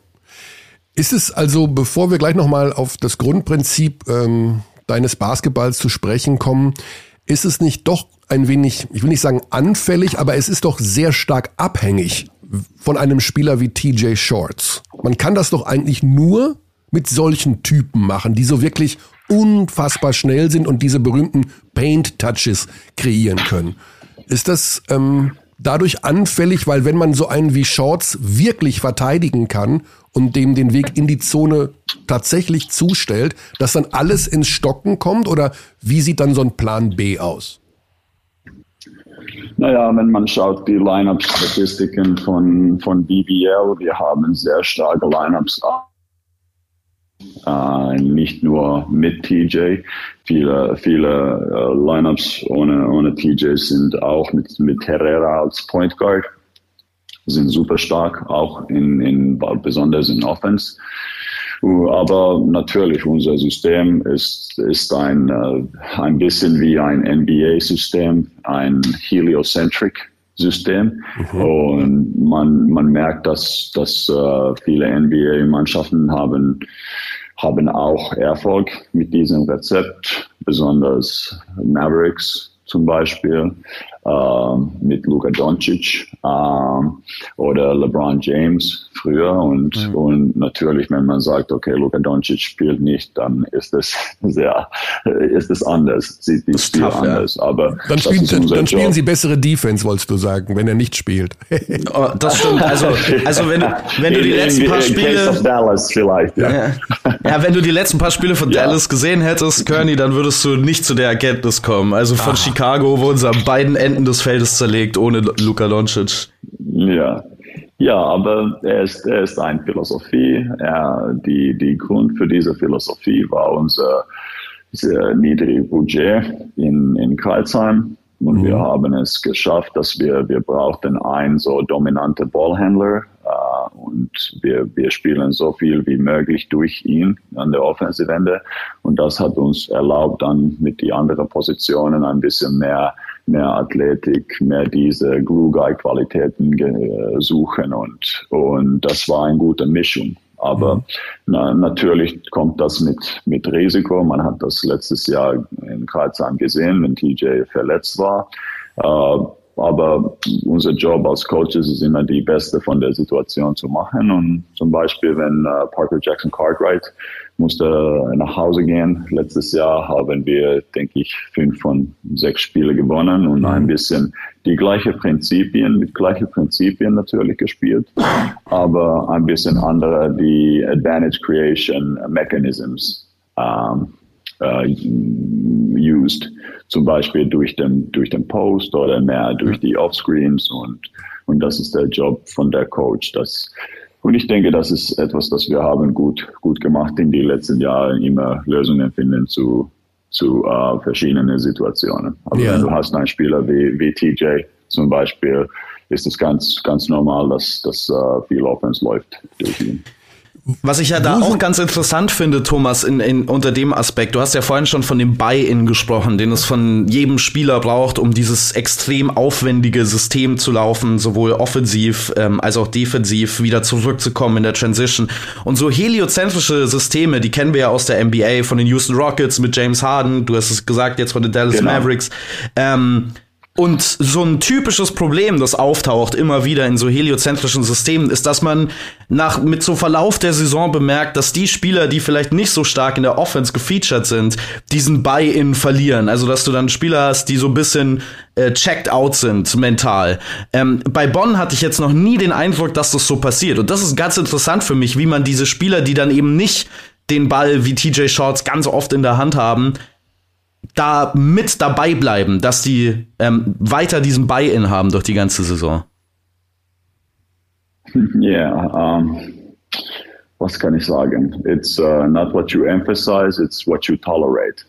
Ist es also, bevor wir gleich nochmal auf das Grundprinzip ähm, deines Basketballs zu sprechen kommen, ist es nicht doch ein wenig, ich will nicht sagen anfällig, aber es ist doch sehr stark abhängig von einem Spieler wie TJ Shorts. Man kann das doch eigentlich nur mit solchen Typen machen, die so wirklich unfassbar schnell sind und diese berühmten Paint-Touches kreieren können. Ist das ähm, dadurch anfällig, weil wenn man so einen wie Shorts wirklich verteidigen kann und dem den Weg in die Zone tatsächlich zustellt, dass dann alles ins Stocken kommt? Oder wie sieht dann so ein Plan B aus? Naja, wenn man schaut, die Lineup-Statistiken von, von BBL, wir haben sehr starke Lineups. Äh, nicht nur mit TJ. Viele, viele äh, Lineups ohne, ohne TJ sind auch mit, mit Herrera als Point Guard. Sind super stark, auch in, in, besonders in Offense. Aber natürlich, unser System ist, ist ein, äh, ein bisschen wie ein NBA-System, ein heliocentric System. Mhm. Und man, man merkt, dass, dass uh, viele NBA-Mannschaften haben, haben auch Erfolg mit diesem Rezept, besonders Mavericks zum Beispiel äh, mit Luka Doncic äh, oder LeBron James früher und, mhm. und natürlich, wenn man sagt, okay, Luka Doncic spielt nicht, dann ist es *laughs* sehr, ist es anders, sieht die Spiel tough, anders. Ja. Aber dann, spielen, dann, dann spielen sie bessere Defense, wolltest du sagen, wenn er nicht spielt. oh, das stimmt. Also, also wenn, wenn du die in, letzten in, paar in Spiele, Dallas vielleicht, ja. ja. ja. wenn du die letzten paar Spiele von Dallas gesehen hättest, Kearney, dann würdest du nicht zu der Erkenntnis kommen. Also von Ach. Chicago wurden sie an beiden Enden des Feldes zerlegt ohne Luka Doncic. Ja, ja, aber er ist, er ist eine Philosophie. Er, die, die Grund für diese Philosophie war unser sehr niedriges Budget in, in Kreuzheim. Und mhm. wir haben es geschafft, dass wir, wir brauchten einen so dominante Ballhändler. Äh, und wir, wir spielen so viel wie möglich durch ihn an der Offensive Ende. Und das hat uns erlaubt, dann mit die anderen Positionen ein bisschen mehr mehr Athletik, mehr diese Glue-Guy-Qualitäten suchen und, und das war eine gute Mischung. Aber mhm. na, natürlich kommt das mit, mit Risiko. Man hat das letztes Jahr in Kreuzheim gesehen, wenn TJ verletzt war. Äh, aber unser Job als Coaches ist immer die Beste von der Situation zu machen. Und zum Beispiel, wenn äh, Parker Jackson Cartwright musste nach Hause gehen. Letztes Jahr haben wir, denke ich, fünf von sechs Spiele gewonnen und ein mhm. bisschen die gleichen Prinzipien, mit gleichen Prinzipien natürlich gespielt, aber ein bisschen andere, die Advantage Creation Mechanisms ähm, äh, used. Zum Beispiel durch den, durch den Post oder mehr durch die Offscreens und, und das ist der Job von der Coach, dass Und ich denke, das ist etwas, das wir haben gut, gut gemacht in den letzten Jahren, immer Lösungen finden zu, zu uh, verschiedenen Situationen. Also ja. wenn du hast einen Spieler wie, wie TJ zum Beispiel, ist es ganz, ganz normal, dass, dass uh, viel Offense läuft durch ihn. Was ich ja da auch ganz interessant finde, Thomas, in, in, unter dem Aspekt, du hast ja vorhin schon von dem Buy-in gesprochen, den es von jedem Spieler braucht, um dieses extrem aufwendige System zu laufen, sowohl offensiv ähm, als auch defensiv wieder zurückzukommen in der Transition. Und so heliozentrische Systeme, die kennen wir ja aus der NBA, von den Houston Rockets mit James Harden, du hast es gesagt, jetzt von den Dallas genau. Mavericks. Ähm, und so ein typisches Problem, das auftaucht immer wieder in so heliozentrischen Systemen, ist, dass man nach, mit so Verlauf der Saison bemerkt, dass die Spieler, die vielleicht nicht so stark in der Offense gefeatured sind, diesen Buy-in verlieren. Also, dass du dann Spieler hast, die so ein bisschen äh, checked out sind, mental. Ähm, bei Bonn hatte ich jetzt noch nie den Eindruck, dass das so passiert. Und das ist ganz interessant für mich, wie man diese Spieler, die dann eben nicht den Ball wie TJ Shorts ganz oft in der Hand haben, da mit dabei bleiben, dass die ähm, weiter diesen Buy-in haben durch die ganze Saison? *laughs* Yeah, um, was kann ich sagen? It's uh, not what you emphasize, it's what you tolerate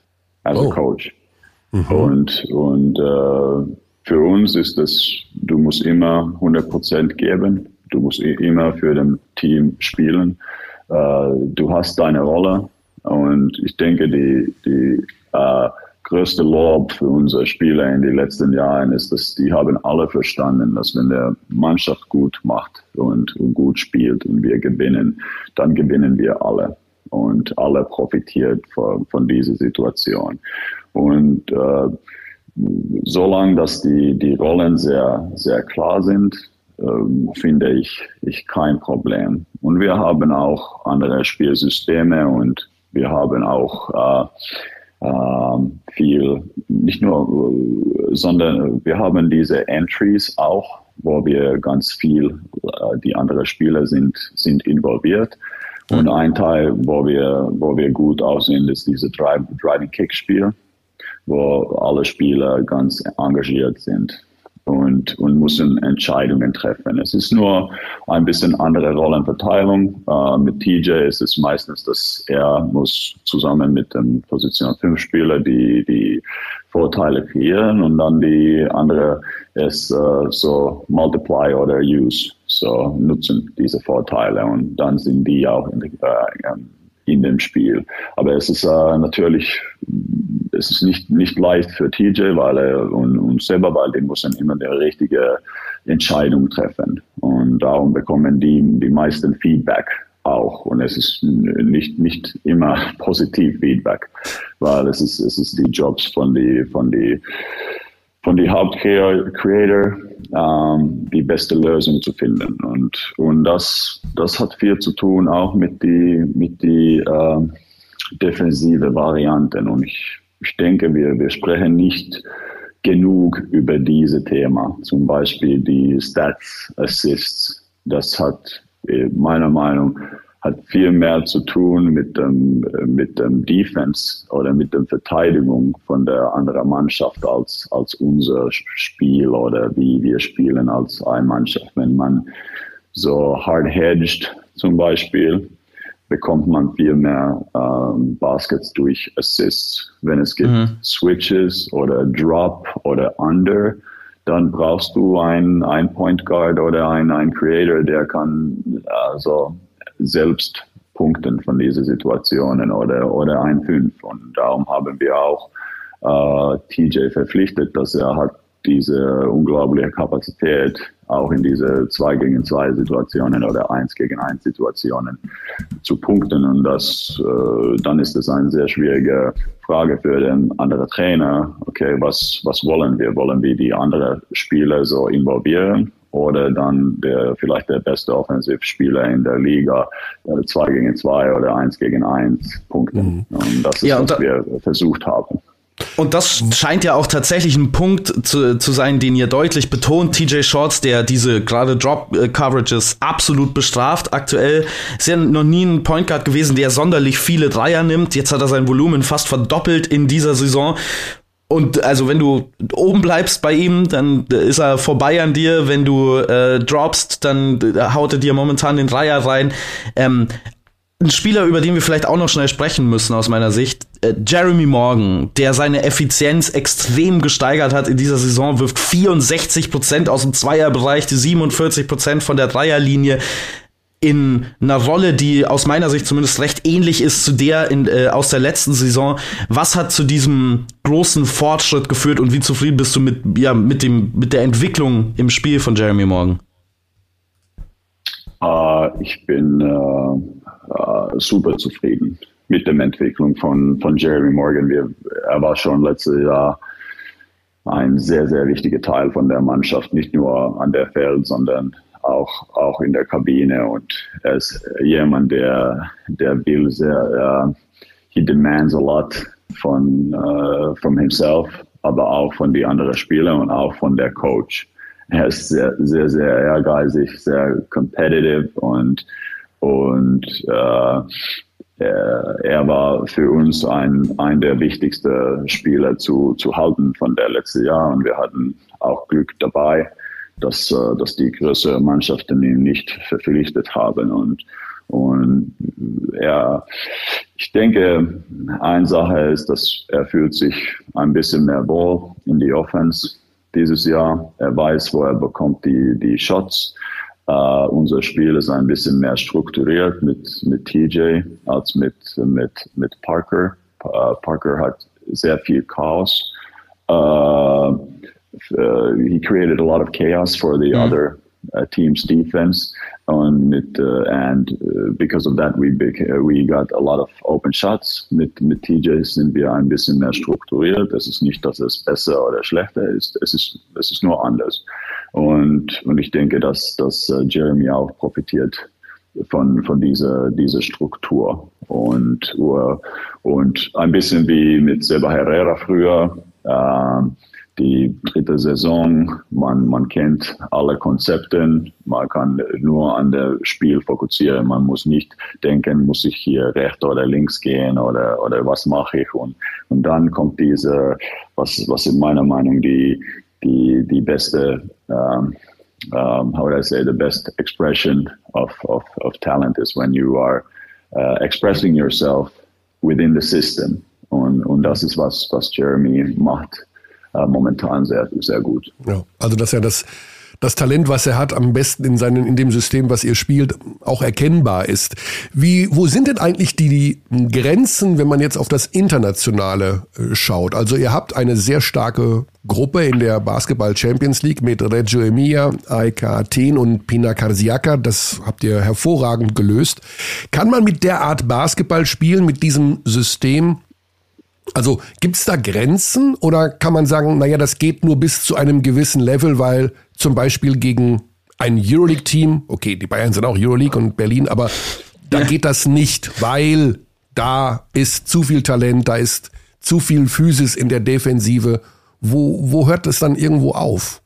as oh. a coach. Mhm. Und, und uh, für uns ist es, du musst immer 100% geben, du musst immer für das Team spielen. Uh, du hast deine Rolle und ich denke, die, die uh, größte Lob für unsere Spieler in den letzten Jahren ist, dass die haben alle verstanden, dass wenn der Mannschaft gut macht und, und gut spielt und wir gewinnen, dann gewinnen wir alle und alle profitiert von, von dieser Situation. Und äh, solange dass die, die Rollen sehr, sehr klar sind, äh, finde ich, ich kein Problem. Und wir haben auch andere Spielsysteme und wir haben auch äh, ähm, viel, nicht nur, sondern wir haben diese Entries auch, wo wir ganz viel, äh, die anderen Spieler sind, sind involviert. Und mhm. ein Teil, wo wir, wo wir gut aussehen, ist diese Driving Kick Spiel, wo alle Spieler ganz engagiert sind und, und müssen Entscheidungen treffen. Es ist nur ein bisschen andere Rollenverteilung. Äh, mit TJ ist es meistens, dass er muss zusammen mit dem Position 5 Spieler die, die Vorteile kreieren und dann die andere ist äh, so multiply oder use, so nutzen diese Vorteile und dann sind die auch in, äh, in dem Spiel. Aber es ist äh, natürlich, es ist nicht, nicht leicht für TJ, weil er und, und selber, weil die müssen immer die richtige Entscheidung treffen. Und darum bekommen die die meisten Feedback auch. Und es ist nicht, nicht immer *laughs* positiv Feedback, weil es ist, es ist die Jobs von die, von die, von die Hauptcreator ähm, die beste Lösung zu finden. Und, und das, das hat viel zu tun auch mit die, mit die äh, defensive Varianten. Und ich, ich denke, wir, wir sprechen nicht genug über diese Thema. Zum Beispiel die Stats Assists. Das hat äh, meiner Meinung nach hat viel mehr zu tun mit dem, mit dem Defense oder mit der Verteidigung von der anderen Mannschaft als, als unser Spiel oder wie wir spielen als eine Mannschaft. Wenn man so hard hedged zum Beispiel, bekommt man viel mehr ähm, Baskets durch Assists. Wenn es gibt mhm. Switches oder Drop oder Under, dann brauchst du einen, einen Point Guard oder einen, einen Creator, der kann also selbst punkten von diesen Situationen oder, oder ein Fünf. Und darum haben wir auch äh, TJ verpflichtet, dass er hat diese unglaubliche Kapazität auch in diese 2 gegen 2 Situationen oder 1 gegen 1 Situationen zu punkten. Und das, äh, dann ist es eine sehr schwierige Frage für den anderen Trainer. Okay, was, was wollen wir? Wollen wir die anderen Spieler so involvieren? Oder dann der vielleicht der beste Offensivspieler in der Liga, zwei gegen zwei oder eins gegen eins Punkte. Mhm. Und das ist, ja, was da wir versucht haben. Und das scheint ja auch tatsächlich ein Punkt zu, zu sein, den ihr deutlich betont. TJ Shorts, der diese gerade Drop-Coverages absolut bestraft. Aktuell ist ja noch nie ein Point Guard gewesen, der sonderlich viele Dreier nimmt. Jetzt hat er sein Volumen fast verdoppelt in dieser Saison. Und also wenn du oben bleibst bei ihm, dann ist er vorbei an dir. Wenn du äh, droppst, dann haut er dir momentan den Dreier rein. Ähm, ein Spieler, über den wir vielleicht auch noch schnell sprechen müssen aus meiner Sicht, äh, Jeremy Morgan, der seine Effizienz extrem gesteigert hat in dieser Saison, wirft 64 Prozent aus dem Zweierbereich, 47 Prozent von der Dreierlinie in einer Rolle, die aus meiner Sicht zumindest recht ähnlich ist zu der in, äh, aus der letzten Saison. Was hat zu diesem großen Fortschritt geführt und wie zufrieden bist du mit, ja, mit, dem, mit der Entwicklung im Spiel von Jeremy Morgan? Uh, ich bin uh, uh, super zufrieden mit der Entwicklung von, von Jeremy Morgan. Wir, er war schon letztes Jahr ein sehr, sehr wichtiger Teil von der Mannschaft, nicht nur an der Feld, sondern auch, auch in der Kabine. Und er ist jemand, der, der will sehr, uh, he demands a lot von, uh, from himself, aber auch von den anderen Spielern und auch von der Coach. Er ist sehr, sehr, sehr ehrgeizig, sehr competitive und, und uh, er, war für uns ein, ein der wichtigsten Spieler zu, zu halten von der letzten Jahr. Und wir hatten auch Glück dabei dass, äh, dass die größeren Mannschaften ihn nicht verpflichtet haben. Und, und er, ich denke, eine Sache ist, dass er fühlt sich ein bisschen mehr wohl in die Offense dieses Jahr. Er weiß, wo er bekommt die, die Shots. Uh, unser Spiel ist ein bisschen mehr strukturiert mit, mit TJ als mit, mit, mit Parker. Uh, Parker hat sehr viel Chaos. Uh, uh, he created a lot of chaos for the mm. other uh, team's defense. Und mit, uh, and uh, because of that, we, uh, we got a lot of open shots. Mit, mit TJ sind wir ein bisschen mehr strukturiert. Es ist nicht, dass es besser oder schlechter ist. Es ist, es ist nur anders. Und, und ich denke, dass, dass uh, Jeremy auch profitiert von, von dieser, dieser Struktur. Und, und ein bisschen wie mit Seba Herrera früher. Uh, die dritte Saison. Man, man kennt alle Konzepte. Man kann nur an das Spiel fokussieren. Man muss nicht denken, muss ich hier rechts oder links gehen oder, oder was mache ich. Und, und dann kommt diese, was, was in meiner Meinung die, die, die beste, um, um, how would I say, the best expression of, of, of talent is when you are uh, expressing yourself within the system. Und, und das ist was, was Jeremy macht äh, momentan sehr, sehr gut. Ja, also dass er das das Talent, was er hat, am besten in seinen, in dem System, was ihr spielt, auch erkennbar ist. Wie, wo sind denn eigentlich die, die Grenzen, wenn man jetzt auf das Internationale äh, schaut? Also ihr habt eine sehr starke Gruppe in der Basketball Champions League mit Reggio Emilia, AEK Athen und Pina Karsiaka. Das habt ihr hervorragend gelöst. Kann man mit der Art Basketball spielen, mit diesem System, also gibt es da Grenzen oder kann man sagen, naja, das geht nur bis zu einem gewissen Level, weil zum Beispiel gegen ein Euroleague-Team, okay, die Bayern sind auch Euroleague und Berlin, aber da geht das nicht, weil da ist zu viel Talent, da ist zu viel Physis in der Defensive. Wo, wo hört es dann irgendwo auf?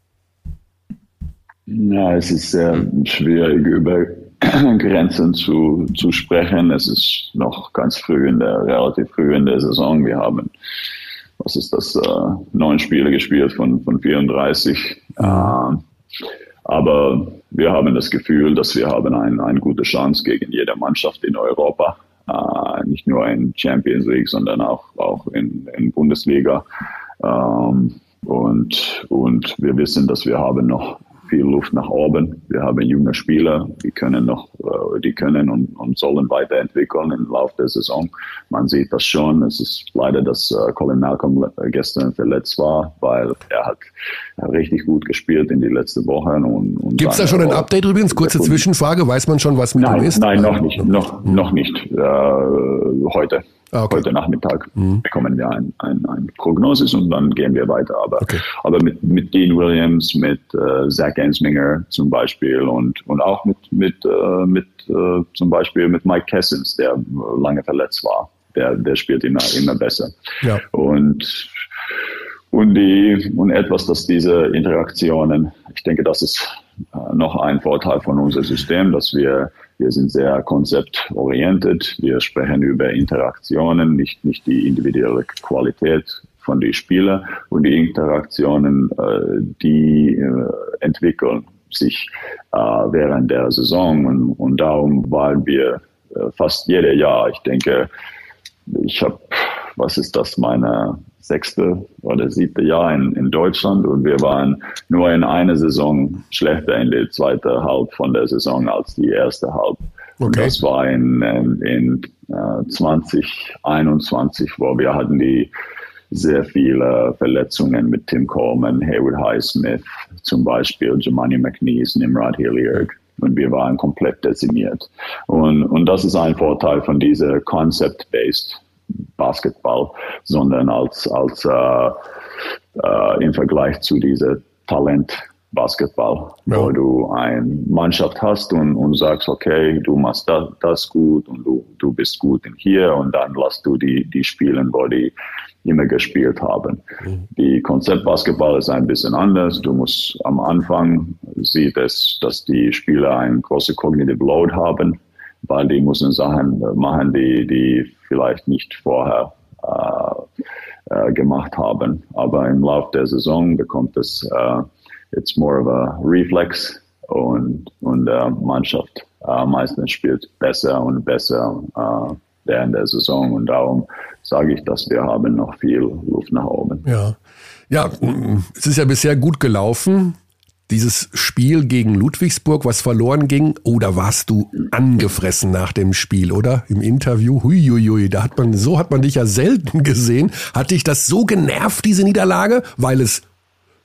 Ja, es ist sehr schwierig über *clears throat* Grenzen zu, zu sprechen. Es ist noch ganz früh in der, relativ früh in der Saison. Wir haben, was ist das, äh, neun Spiele gespielt von, von 34. Äh, aber wir haben das Gefühl, dass wir haben ein, eine gute Chance gegen jede Mannschaft in Europa. Äh, nicht nur in Champions League, sondern auch, auch in, in Bundesliga. Ähm, und, und wir wissen, dass wir haben noch viel Luft nach oben. Wir haben junge Spieler, die können noch, äh, die können und, und sollen weiterentwickeln im Laufe der Saison. Man sieht das schon. Es ist leider, dass äh, Colin Malcolm gestern verletzt war, weil er hat richtig gut gespielt in die letzten Wochen. Und, und Gibt es da schon ein Update übrigens? Kurze Zwischenfrage. Weiß man schon, was mit nein, ihm ist? Nein, noch nicht. Noch, noch nicht. Äh, heute. Ah, okay. Heute Nachmittag mhm. bekommen wir ein, ein, ein Prognosis und dann gehen wir weiter. Aber, okay. aber mit, mit Dean Williams, mit äh, Zach Ensminger zum Beispiel und, und auch mit, mit, äh, mit äh, zum Beispiel mit Mike Kessens, der lange verletzt war. Der, der spielt immer, immer besser. Ja. Und und die und etwas, dass diese Interaktionen, ich denke, das ist äh, noch ein Vorteil von unserem System, dass wir wir sind sehr konzeptorientiert. Wir sprechen über Interaktionen, nicht, nicht die individuelle Qualität von den Spielern. Und die Interaktionen, äh, die äh, entwickeln sich äh, während der Saison. Und, und darum waren wir äh, fast jedes Jahr, ich denke, ich habe, was ist das, meine sechste oder siebte Jahr in, in Deutschland und wir waren nur in einer Saison schlechter in der zweiten Halb von der Saison als die erste Halb. Okay. Das war in, in, in äh, 2021, wo wir hatten die sehr viele Verletzungen mit Tim Coleman, Haywood Highsmith, zum Beispiel Jemani McNeese, Nimrod Hilliard. Und wir waren komplett dezimiert. Und, und das ist ein Vorteil von dieser Concept-Based Basketball, sondern als, als äh, äh, im Vergleich zu dieser Talent Basketball, ja. wo du eine Mannschaft hast und, und sagst, okay, du machst das, das gut und du, du bist gut in hier und dann lässt du die, die spielen, wo die immer gespielt haben. Mhm. Die Konzeptbasketball ist ein bisschen anders. Du musst am Anfang sieht es, dass die Spieler ein große Cognitive Load haben, weil die müssen Sachen machen, die, die vielleicht nicht vorher äh, äh, gemacht haben. Aber im Laufe der Saison bekommt es äh, it's more of a reflex und, und äh, Mannschaft äh, meistens spielt besser und besser äh, während der Saison und darum sage ich, dass wir haben noch viel Luft nach oben. Ja, ja, es ist ja bisher gut gelaufen. Dieses Spiel gegen Ludwigsburg, was verloren ging, da warst du angefressen nach dem Spiel, oder? Im Interview, huiuiui, da hat man, so hat man dich ja selten *laughs* gesehen. Hat dich das so genervt, diese Niederlage, weil es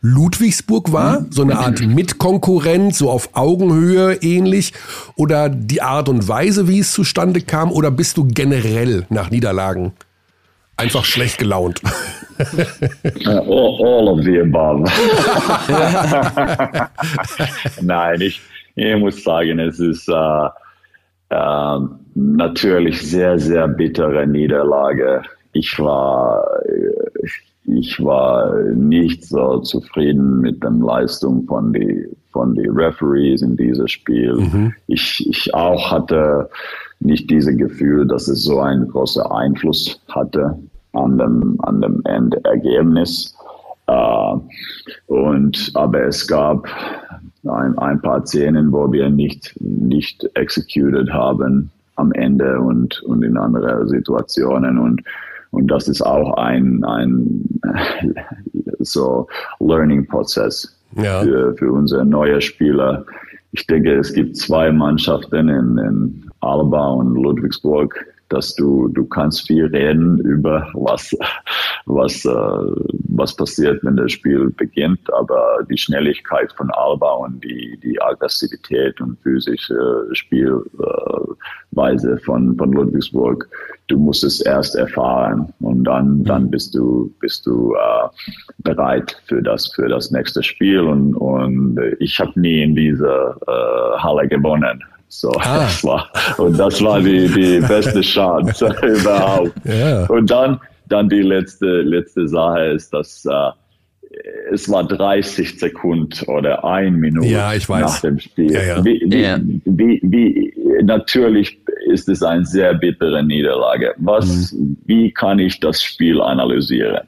Ludwigsburg war, so eine Art Mitkonkurrent, so auf Augenhöhe ähnlich, oder die Art und Weise, wie es zustande kam, oder bist du generell nach Niederlagen einfach schlecht gelaunt? *laughs* Uh, all, all of the above. *laughs* Nein, ich, ich muss sagen, es ist äh, äh, natürlich sehr, sehr bittere Niederlage. Ich war, ich war nicht so zufrieden mit der Leistung von die von die Referees in diesem Spiel. Mhm. Ich, ich auch hatte nicht dieses Gefühl, dass es so einen großen Einfluss hatte an dem, an dem Endergebnis. Uh, und, aber es gab ein, ein paar Szenen, wo wir nicht, nicht executed haben am Ende und, und in anderen Situationen und, und das ist auch ein, ein *laughs* so Learning-Prozess ja. für, für unsere neue Spieler. Ich denke, es gibt zwei Mannschaften in, in Alba und Ludwigsburg, dass du, du kannst viel reden über was, was, äh, was passiert, wenn das Spiel beginnt, aber die Schnelligkeit von Alba und die, die Aggressivität und physische Spielweise von, von Ludwigsburg, du musst es erst erfahren und dann, dann mhm. bist du, bist du äh, bereit für das, für das nächste Spiel und, und ich habe nie in dieser äh, Halle gewonnen. So, ah. *laughs* das war, und das war die, die beste Chance *laughs* überhaupt. Yeah. Und dann, dann die letzte, letzte Sache ist, dass äh, es war 30 Sekunden oder ein Minute ja, nach dem Spiel. Ja, ja. Wie, wie, wie, wie, natürlich ist es eine sehr bittere Niederlage. Was, mhm. wie kann ich das Spiel analysieren?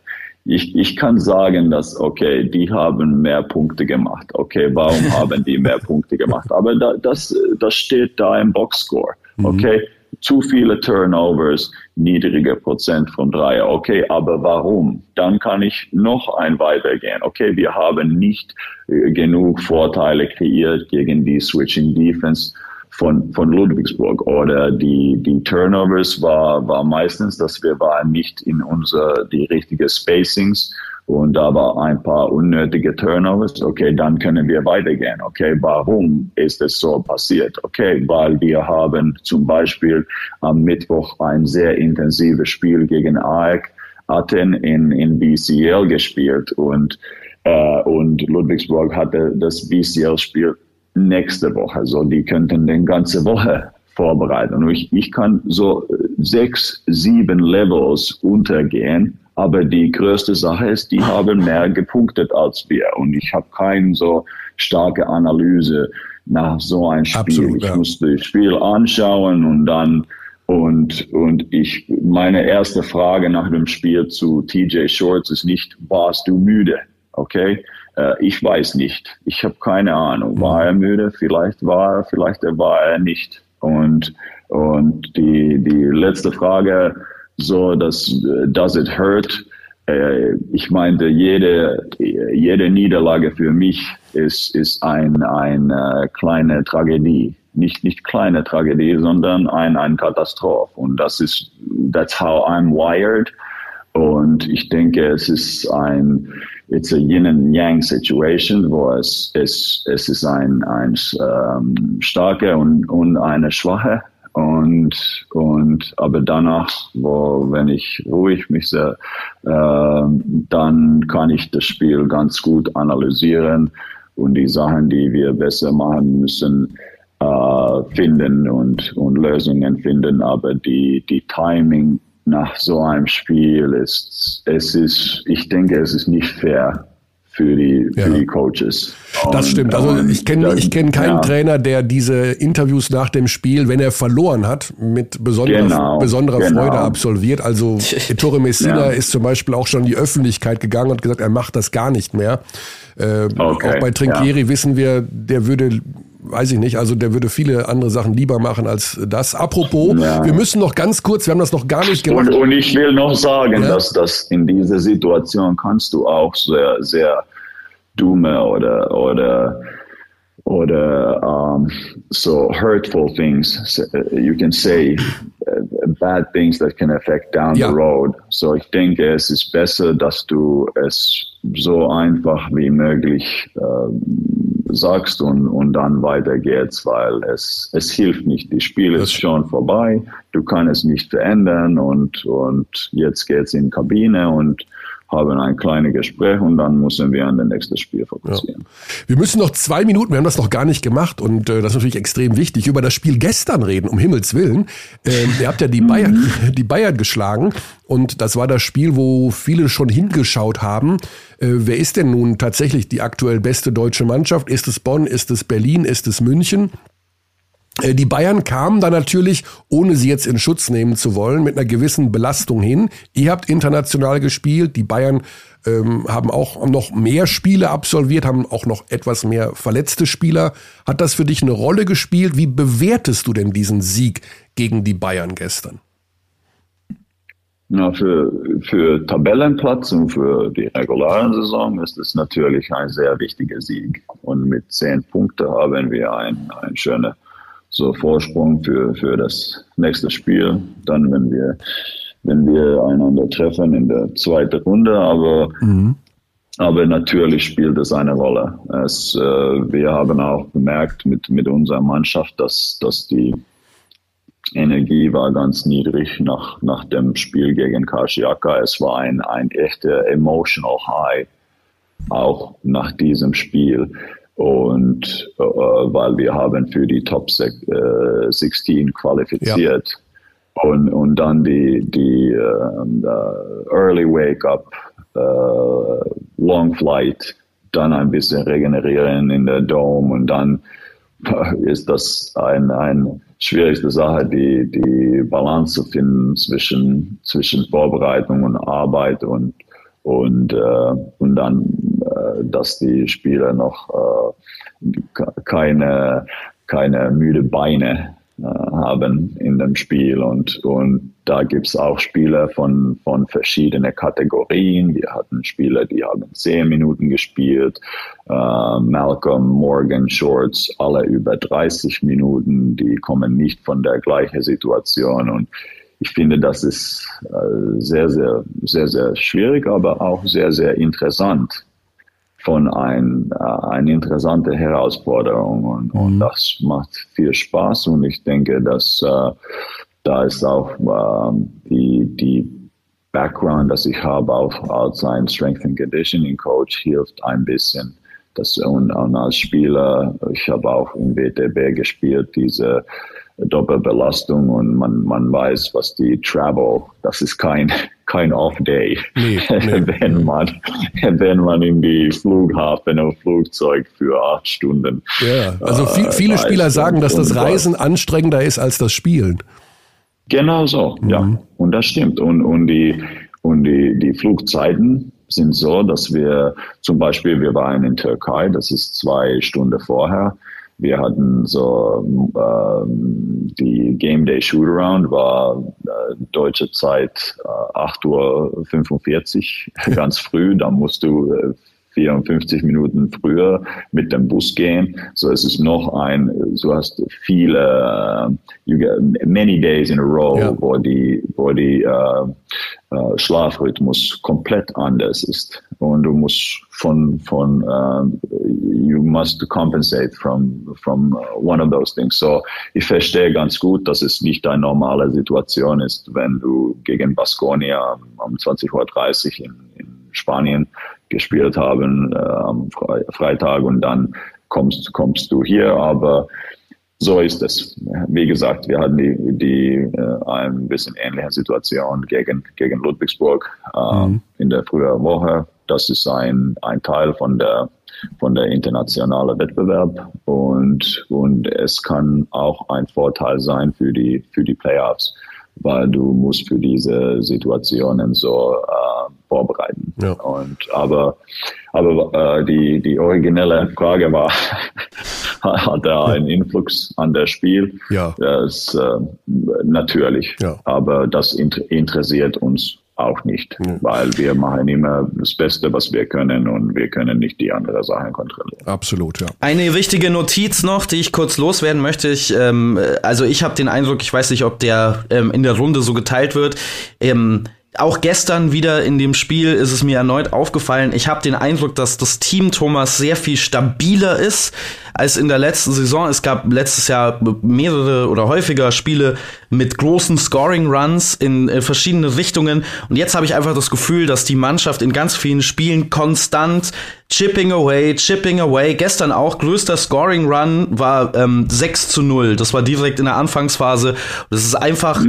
Ich, ich kann sagen, dass, okay, die haben mehr Punkte gemacht. Okay, warum *laughs* haben die mehr Punkte gemacht? Aber da, das, das steht da im Boxscore. Mhm. Okay, mhm. zu viele Turnovers, niedriger Prozent von Dreier. Okay, aber warum? Dann kann ich noch ein weitergehen. Okay, wir haben nicht äh, genug Vorteile kreiert gegen die Switching Defense von, von Ludwigsburg oder die, die Turnovers war, war meistens, dass wir waren nicht in unser, die richtige Spacings und da war ein paar unnötige Turnovers. Okay, dann können wir weitergehen. Okay, warum ist es so passiert? Okay, weil wir haben zum Beispiel am Mittwoch ein sehr intensives Spiel gegen AEK Aten in, in BCL gespielt und, äh, und Ludwigsburg hatte das BCL-Spiel nächste Woche. So, die könnten den ganze Woche vorbereiten. Und ich, ich kann so sechs, sieben Levels untergehen. Aber die größte Sache ist, die haben mehr gepunktet als wir. Und ich habe keine so starke Analyse nach so einem Spiel. Absolut, ich ja. muss das Spiel anschauen und dann Und, und ich, meine erste Frage nach dem Spiel zu TJ Shorts ist nicht, warst du müde? Okay? Äh, ich weiß nicht. Ich habe keine Ahnung. War er müde? Vielleicht war er, vielleicht war er nicht. Und, und die, die letzte Frage, so, dass, does it hurt? Äh, ich meinte, jede, jede Niederlage für mich ist, ist ein, eine kleine Tragödie. Nicht, nicht kleine Tragödie, sondern ein, ein Katastrophe. Und das ist, that's how I'm wired. Und ich denke, es ist ein, it's a yin and yang situation, wo es, es, es ist ein, ein ähm, starke und, und eine schwache und, und aber danach, wo, wenn ich ruhig mich äh, dann kann ich das Spiel ganz gut analysieren und die Sachen, die wir besser machen müssen, äh, finden und, und Lösungen finden. Aber die, die Timing nach so einem Spiel ist, es ist, ich denke, es ist nicht fair für die, ja. für die Coaches. Das und, stimmt. Also ich kenne ich kenn keinen ja. Trainer, der diese Interviews nach dem Spiel, wenn er verloren hat, mit besonderer, genau, besonderer genau. Freude absolviert. Also *laughs* Ettore Messina ja. ist zum Beispiel auch schon in die Öffentlichkeit gegangen und gesagt, er macht das gar nicht mehr. Äh, okay, auch bei Trinkieri wissen wir, der würde weiß ich nicht, also der würde viele andere Sachen lieber machen als das. Apropos, ja. wir müssen noch ganz kurz, wir haben das noch gar nicht gemacht. Und, und ich will noch sagen, ja. dass das in dieser Situation kannst du auch sehr, sehr dumme oder, oder, oder um, so hurtful things. You can say uh, bad things that can affect down ja. the road. So ich denke, es ist besser, dass du es so einfach wie möglich äh, sagst und, und dann weiter geht's, weil es, es hilft nicht. Die Spiel ist schon vorbei, du kannst es nicht verändern und, und jetzt geht's in die Kabine und haben ein kleines Gespräch und dann müssen wir an das nächste Spiel fokussieren. Ja. Wir müssen noch zwei Minuten, wir haben das noch gar nicht gemacht und äh, das ist natürlich extrem wichtig, über das Spiel gestern reden, um Himmels Willen. Ähm, ihr habt ja die *laughs* Bayern, *laughs* die Bayern geschlagen und das war das Spiel, wo viele schon hingeschaut haben. Äh, wer ist denn nun tatsächlich die aktuell beste deutsche Mannschaft? Ist es Bonn? Ist es Berlin? Ist es München? Äh, die Bayern kamen da natürlich, ohne sie jetzt in Schutz nehmen zu wollen, mit einer gewissen Belastung hin. Ihr habt international gespielt, die Bayern ähm, haben auch noch mehr Spiele absolviert, haben auch noch etwas mehr verletzte Spieler. Hat das für dich eine Rolle gespielt? Wie bewertest du denn diesen Sieg gegen die Bayern gestern? Na, für, für Tabellenplatz und für die reguläre Saison ist es natürlich ein sehr wichtiger Sieg. Und mit zehn Punkten haben wir ein, ein schöner so Vorsprung für, für das nächste Spiel. Dann, wenn wir, wenn wir einander treffen in der zweiten Runde, aber, mhm. aber natürlich spielt es eine Rolle. Es, äh, wir haben auch bemerkt mit, mit unserer Mannschaft, dass, dass die Energie war ganz niedrig nach, nach dem Spiel gegen Kashiaka. Es war ein, ein echter emotional high, auch nach diesem Spiel. Und äh, weil wir haben für die Top äh, 16 qualifiziert. Ja. Und, und dann die, die uh, Early Wake Up, uh, Long Flight, dann ein bisschen regenerieren in der Dome und dann ist das ein, ein schwierigste Sache, die, die Balance zu finden zwischen, zwischen Vorbereitung und Arbeit und, und, äh, und dann äh, dass die Spieler noch äh, keine, keine müde Beine äh, haben in dem Spiel. Und, und da gibt's auch Spieler von, von verschiedenen Kategorien. Wir hatten Spieler, die haben zehn Minuten gespielt, äh, Malcolm, Morgan, Shorts, alle über 30 Minuten, die kommen nicht von der gleichen Situation. Und ich finde, das ist äh, sehr, sehr, sehr, sehr schwierig, aber auch sehr, sehr interessant von ein, äh, eine interessante Herausforderung und, mhm. und, das macht viel Spaß und ich denke, dass äh, da ist auch äh, die, die Background, das ich habe auch als ein Strength and Conditioning Coach hilft ein bisschen. Das, und, und als Spieler, ich habe auch im WTB gespielt, diese Doppelbelastung und man, man weiß, was die Travel, das ist kein, kein Off-Day, nee, *laughs* nee. wenn, man, wenn man in die Flughafen und Flugzeug für acht Stunden. Ja, also viel, viele äh, Spieler sagen, dass das Reisen anstrengender ist als das Spielen. Genau so, mhm. ja. Und das stimmt. Und, und, die, und die, die Flugzeiten sind so, dass wir zum Beispiel, wir waren in Türkei, das ist zwei Stunden vorher. Wir hatten so äh, die Game Day Shootaround war äh, deutsche Zeit äh, 8.45 Uhr *laughs* ganz früh. Da musst du äh, 54 Minuten früher mit dem Bus gehen. So es ist noch ein, du hast viele, uh, you get many days in a row, ja. wo die, wo die uh, uh, Schlafrhythmus komplett anders ist. Und du musst von, von, you must compensate from, from one of those things. So ich verstehe ganz gut, dass es nicht eine normale Situation ist, wenn du gegen Baskonia um 20.30 Uhr in, in Spanien gespielt haben äh, am Freitag und dann kommst, kommst du hier. Aber so ist es. Wie gesagt, wir hatten die, die äh, ein bisschen ähnliche Situation gegen, gegen Ludwigsburg äh, mhm. in der frühen Woche. Das ist ein, ein Teil von der von der internationalen Wettbewerb und und es kann auch ein Vorteil sein für die für die Playoffs, weil du musst für diese Situationen so äh, vorbereiten. Ja. Und aber aber äh, die die originelle Frage war, *laughs* hat er einen Influx an das Spiel? Ja. Das äh, natürlich. Ja. Aber das interessiert uns auch nicht, ja. weil wir machen immer das Beste, was wir können und wir können nicht die anderen Sachen kontrollieren. Absolut, ja. Eine wichtige Notiz noch, die ich kurz loswerden möchte. Ich, ähm, also ich habe den Eindruck, ich weiß nicht, ob der ähm, in der Runde so geteilt wird. Ähm, auch gestern wieder in dem Spiel ist es mir erneut aufgefallen. Ich habe den Eindruck, dass das Team Thomas sehr viel stabiler ist als in der letzten Saison. Es gab letztes Jahr mehrere oder häufiger Spiele mit großen Scoring-Runs in äh, verschiedene Richtungen. Und jetzt habe ich einfach das Gefühl, dass die Mannschaft in ganz vielen Spielen konstant chipping away, chipping away. Gestern auch größter Scoring-Run war ähm, 6 zu 0. Das war direkt in der Anfangsphase. Das ist einfach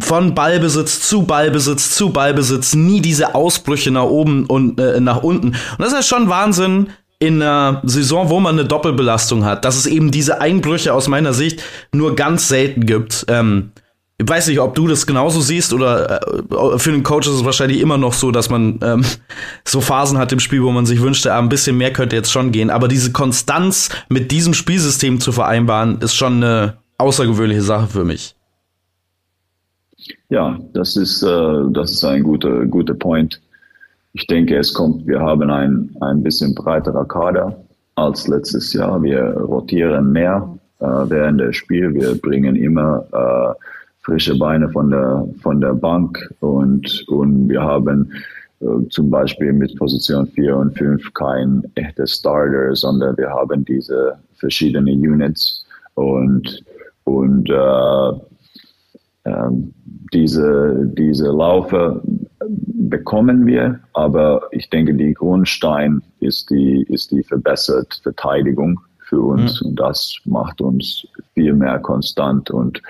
von Ballbesitz zu Ballbesitz zu Ballbesitz. Nie diese Ausbrüche nach oben und äh, nach unten. Und das ist schon Wahnsinn, in einer Saison, wo man eine Doppelbelastung hat, dass es eben diese Einbrüche aus meiner Sicht nur ganz selten gibt. Ähm, ich weiß nicht, ob du das genauso siehst oder äh, für den Coach ist es wahrscheinlich immer noch so, dass man ähm, *laughs* so Phasen hat im Spiel, wo man sich wünschte, ah, ein bisschen mehr könnte jetzt schon gehen. Aber diese Konstanz mit diesem Spielsystem zu vereinbaren, ist schon eine außergewöhnliche Sache für mich. Ja, das ist, äh, das ist ein guter, guter Point. Ich denke, es kommt, wir haben ein, ein bisschen breiterer Kader als letztes Jahr. Wir rotieren mehr äh, während des Spiels. Wir bringen immer äh, frische Beine von der, von der Bank und, und wir haben äh, zum Beispiel mit Position 4 und 5 kein echter Starter, sondern wir haben diese verschiedenen Units und, und äh, ähm, diese, diese Laufe bekommen wir, aber ich denke, die Grundstein ist die, ist die verbesserte Verteidigung für uns mhm. und das macht uns viel mehr konstant und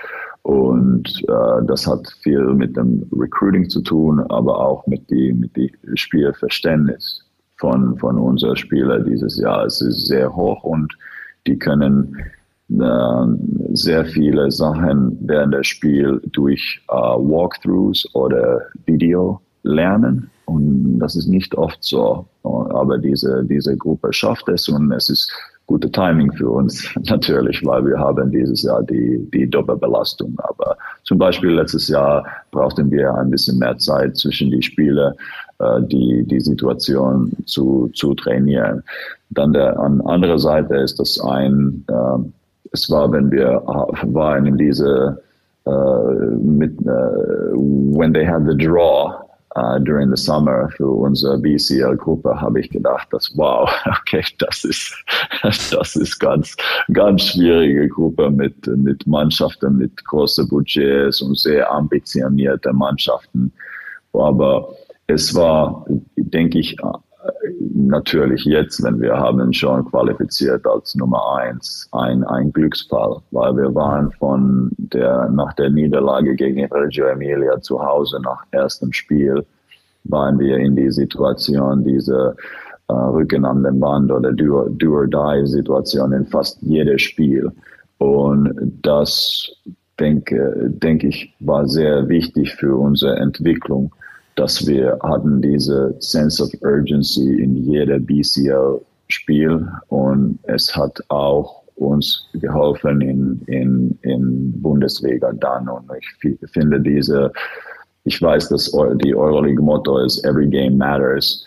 und äh, das hat viel mit dem Recruiting zu tun, aber auch mit die mit die Spielverständnis von von unseren Spielern dieses Jahr. Es ist sehr hoch und die können äh, sehr viele Sachen während des Spiels durch äh, Walkthroughs oder Video lernen. Und das ist nicht oft so. Aber diese, diese Gruppe schafft es und es ist gute Timing für uns *laughs* natürlich, weil wir haben dieses Jahr die, die Doppelbelastung. Aber zum Beispiel letztes Jahr brauchten wir ein bisschen mehr Zeit zwischen die Spiele, äh, die, die Situation zu, zu trainieren. Dann der, an anderer Seite ist das ein, äh, es war, wenn wir waren in diese, uh, mit, uh, when they had the draw uh, during the summer für unsere BCL-Gruppe, habe ich gedacht, dass wow, *laughs* okay, das ist, *laughs* das ist ganz, ganz schwierige Gruppe mit, mit Mannschaften mit großen Budgets und sehr ambitionierte Mannschaften. Aber es war, denke ich, natürlich jetzt, wenn wir haben schon qualifiziert als Nummer eins, ein, ein Glücksfall, weil wir waren von der, nach der Niederlage gegen Reggio Emilia zu Hause nach erstem Spiel, waren wir in die Situation, diese äh, Rücken an den Band oder Do, Do or Die Situation in fast jedes Spiel. Und das denke, denke ich, war sehr wichtig für unsere Entwicklung, dass wir hatten diese Sense of Urgency in jeder BCL-Spiel und es hat auch uns geholfen in, in, in Bundesliga dann. Und ich finde diese, ich weiß, dass die Euroleague-Motto ist Every Game Matters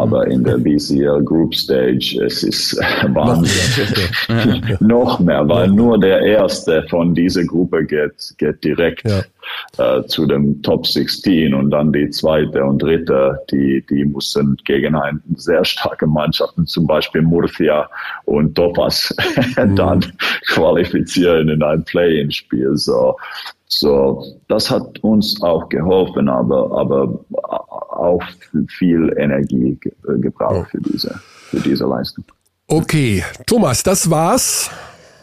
aber in der BCL Group Stage, es ist *laughs* Wahnsinn. Noch mehr, *laughs* weil nur der Erste von dieser Gruppe geht, geht direkt ja. äh, zu dem Top 16 und dann die zweite und dritte, die, die mussten gegen eine sehr starke Mannschaften, zum Beispiel Murcia und Topas, *laughs* mhm. dann qualifizieren in ein Play-in-Spiel. So, so, das hat uns auch geholfen, aber, aber auch viel Energie ge äh, gebraucht für diese, für diese Leistung. Okay, Thomas, das war's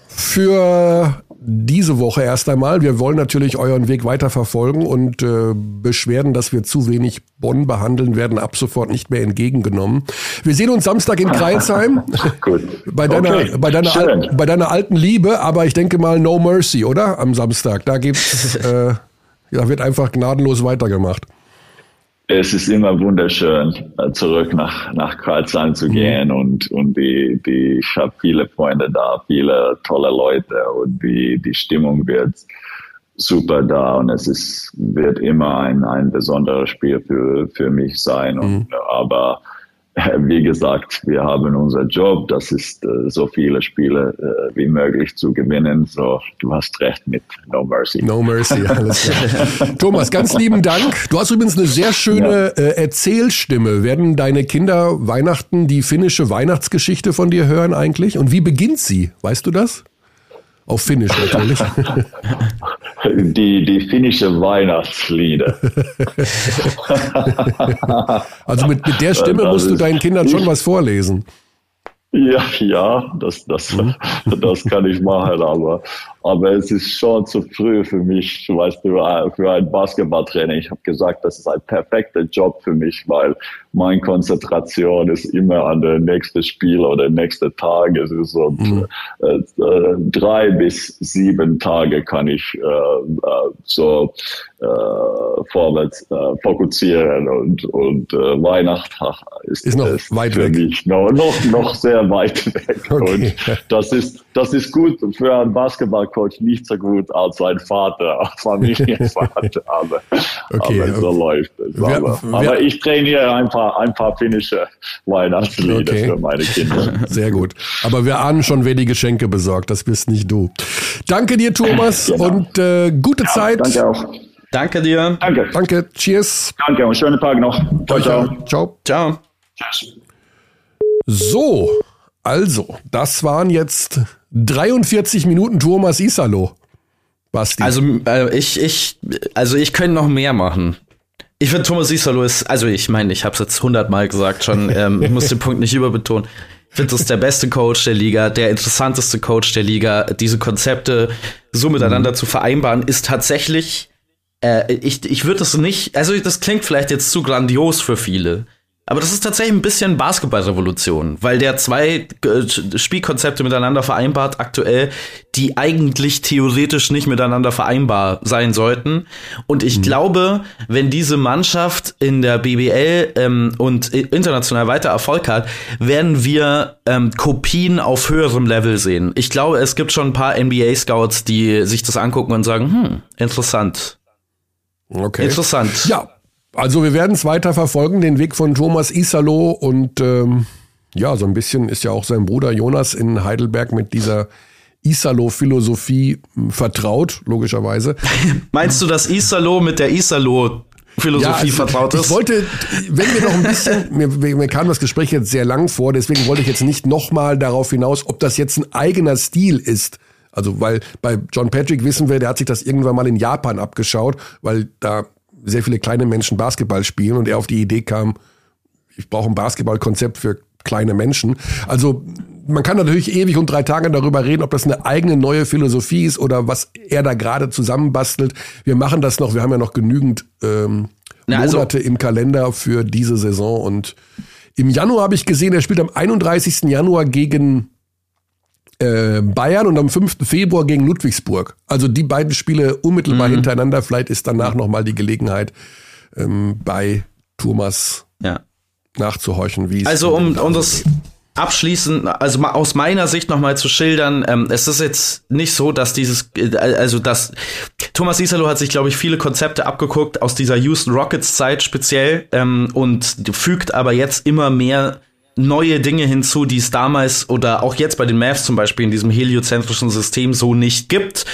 für diese Woche erst einmal. Wir wollen natürlich euren Weg weiter verfolgen und äh, Beschwerden, dass wir zu wenig Bonn behandeln, werden ab sofort nicht mehr entgegengenommen. Wir sehen uns Samstag in Kreilsheim. *laughs* Gut. Bei deiner, okay. bei, deiner Al bei deiner alten Liebe, aber ich denke mal No Mercy, oder? Am Samstag. Da gibt's, *laughs* äh, da wird einfach gnadenlos weitergemacht es ist immer wunderschön, äh, zurück nach, nach Kreuzheim zu mhm. gehen und, und die, die, ich habe viele Freunde da, viele tolle Leute und die, die Stimmung wird super da und es ist, wird immer ein, ein besonderes Spiel für, für mich sein und, mhm. aber *laughs* wie gesagt, wir haben unser Job, das ist äh, so viele Spiele äh, wie möglich zu gewinnen. So, du hast recht mit No Mercy. No Mercy, alles klar. *laughs* Thomas, ganz lieben Dank. Du hast übrigens eine sehr schöne ja. äh, Erzählstimme. Werden deine Kinder Weihnachten die finnische Weihnachtsgeschichte von dir hören eigentlich? Und wie beginnt sie? Weißt du das? Auf Finnisch natürlich. *laughs* Die, die finnische Weihnachtslieder. *laughs* also mit, mit der Stimme musst du deinen Kindern schon was vorlesen. Ja, ja, das, das, mhm. *laughs* das kann ich machen, aber, aber es ist schon zu früh für mich, weißt du, für ein Basketballtraining. Ich habe gesagt, das ist ein perfekter Job für mich, weil meine Konzentration ist immer an der nächsten Spiel oder nächsten Tag. Es ist so mhm. äh, äh, drei bis sieben Tage kann ich äh, äh so äh, vorwärts äh, fokussieren und, und äh, Weihnachten ist, ist noch weit für weg. mich noch, noch, noch sehr weit *laughs* weg. Okay. Und das ist, das ist gut für einen Basketballcoach, nicht so gut als ein Vater, *laughs* Familienvater, *laughs* aber, okay. aber so läuft es. Wir, aber, wir, aber ich trainiere einfach ein paar finnische Weihnachtslieder okay. für meine Kinder. Sehr gut. Aber wir ahnen schon, wer die Geschenke besorgt. Das bist nicht du. Danke dir, Thomas, genau. und äh, gute ja, Zeit. Danke auch. Danke dir. Danke. Danke. Cheers. Danke und schönen Tag noch. Ciao, ciao. Ciao. Ciao. So, also, das waren jetzt 43 Minuten Thomas Isalo. Basti. Also, äh, ich, ich, also ich könnte noch mehr machen. Ich finde Thomas Isalo ist, also ich meine, ich habe es jetzt hundertmal gesagt schon, *laughs* ähm, ich muss den Punkt nicht überbetonen. Ich finde, das ist der beste Coach der Liga, der interessanteste Coach der Liga. Diese Konzepte so miteinander mhm. zu vereinbaren, ist tatsächlich, äh, ich, ich würde das nicht, also das klingt vielleicht jetzt zu grandios für viele. Aber das ist tatsächlich ein bisschen Basketballrevolution, weil der zwei äh, Spielkonzepte miteinander vereinbart aktuell, die eigentlich theoretisch nicht miteinander vereinbar sein sollten. Und ich mhm. glaube, wenn diese Mannschaft in der BBL ähm, und international weiter Erfolg hat, werden wir ähm, Kopien auf höherem Level sehen. Ich glaube, es gibt schon ein paar NBA-Scouts, die sich das angucken und sagen, hm, interessant. Okay. Interessant. Ja, also wir werden es weiter verfolgen, den Weg von Thomas Isalo und ähm, ja, so ein bisschen ist ja auch sein Bruder Jonas in Heidelberg mit dieser Isalo-Philosophie hm, vertraut, logischerweise. *laughs* Meinst du, dass Isalo mit der Isalo Philosophie ja, also vertraut ist. Ich wollte, wenn wir noch ein bisschen, *laughs* mir, mir kam das Gespräch jetzt sehr lang vor, deswegen wollte ich jetzt nicht nochmal darauf hinaus, ob das jetzt ein eigener Stil ist. Also, weil bei John Patrick wissen wir, der hat sich das irgendwann mal in Japan abgeschaut, weil da sehr viele kleine Menschen Basketball spielen und er auf die Idee kam, ich brauche ein Basketballkonzept für kleine Menschen. Also man kann natürlich ewig und drei Tage darüber reden, ob das eine eigene neue Philosophie ist oder was er da gerade zusammenbastelt. Wir machen das noch, wir haben ja noch genügend ähm, Na, also Monate im Kalender für diese Saison und im Januar habe ich gesehen, er spielt am 31. Januar gegen äh, Bayern und am 5. Februar gegen Ludwigsburg. Also die beiden Spiele unmittelbar mhm. hintereinander. Vielleicht ist danach nochmal die Gelegenheit ähm, bei Thomas ja. nachzuhorchen, wie es Also um, um das abschließend, also aus meiner Sicht nochmal zu schildern, ähm, es ist jetzt nicht so, dass dieses, äh, also dass Thomas Isalo hat sich, glaube ich, viele Konzepte abgeguckt aus dieser Houston Rockets Zeit speziell ähm, und fügt aber jetzt immer mehr neue Dinge hinzu, die es damals oder auch jetzt bei den Mavs zum Beispiel in diesem heliozentrischen System so nicht gibt,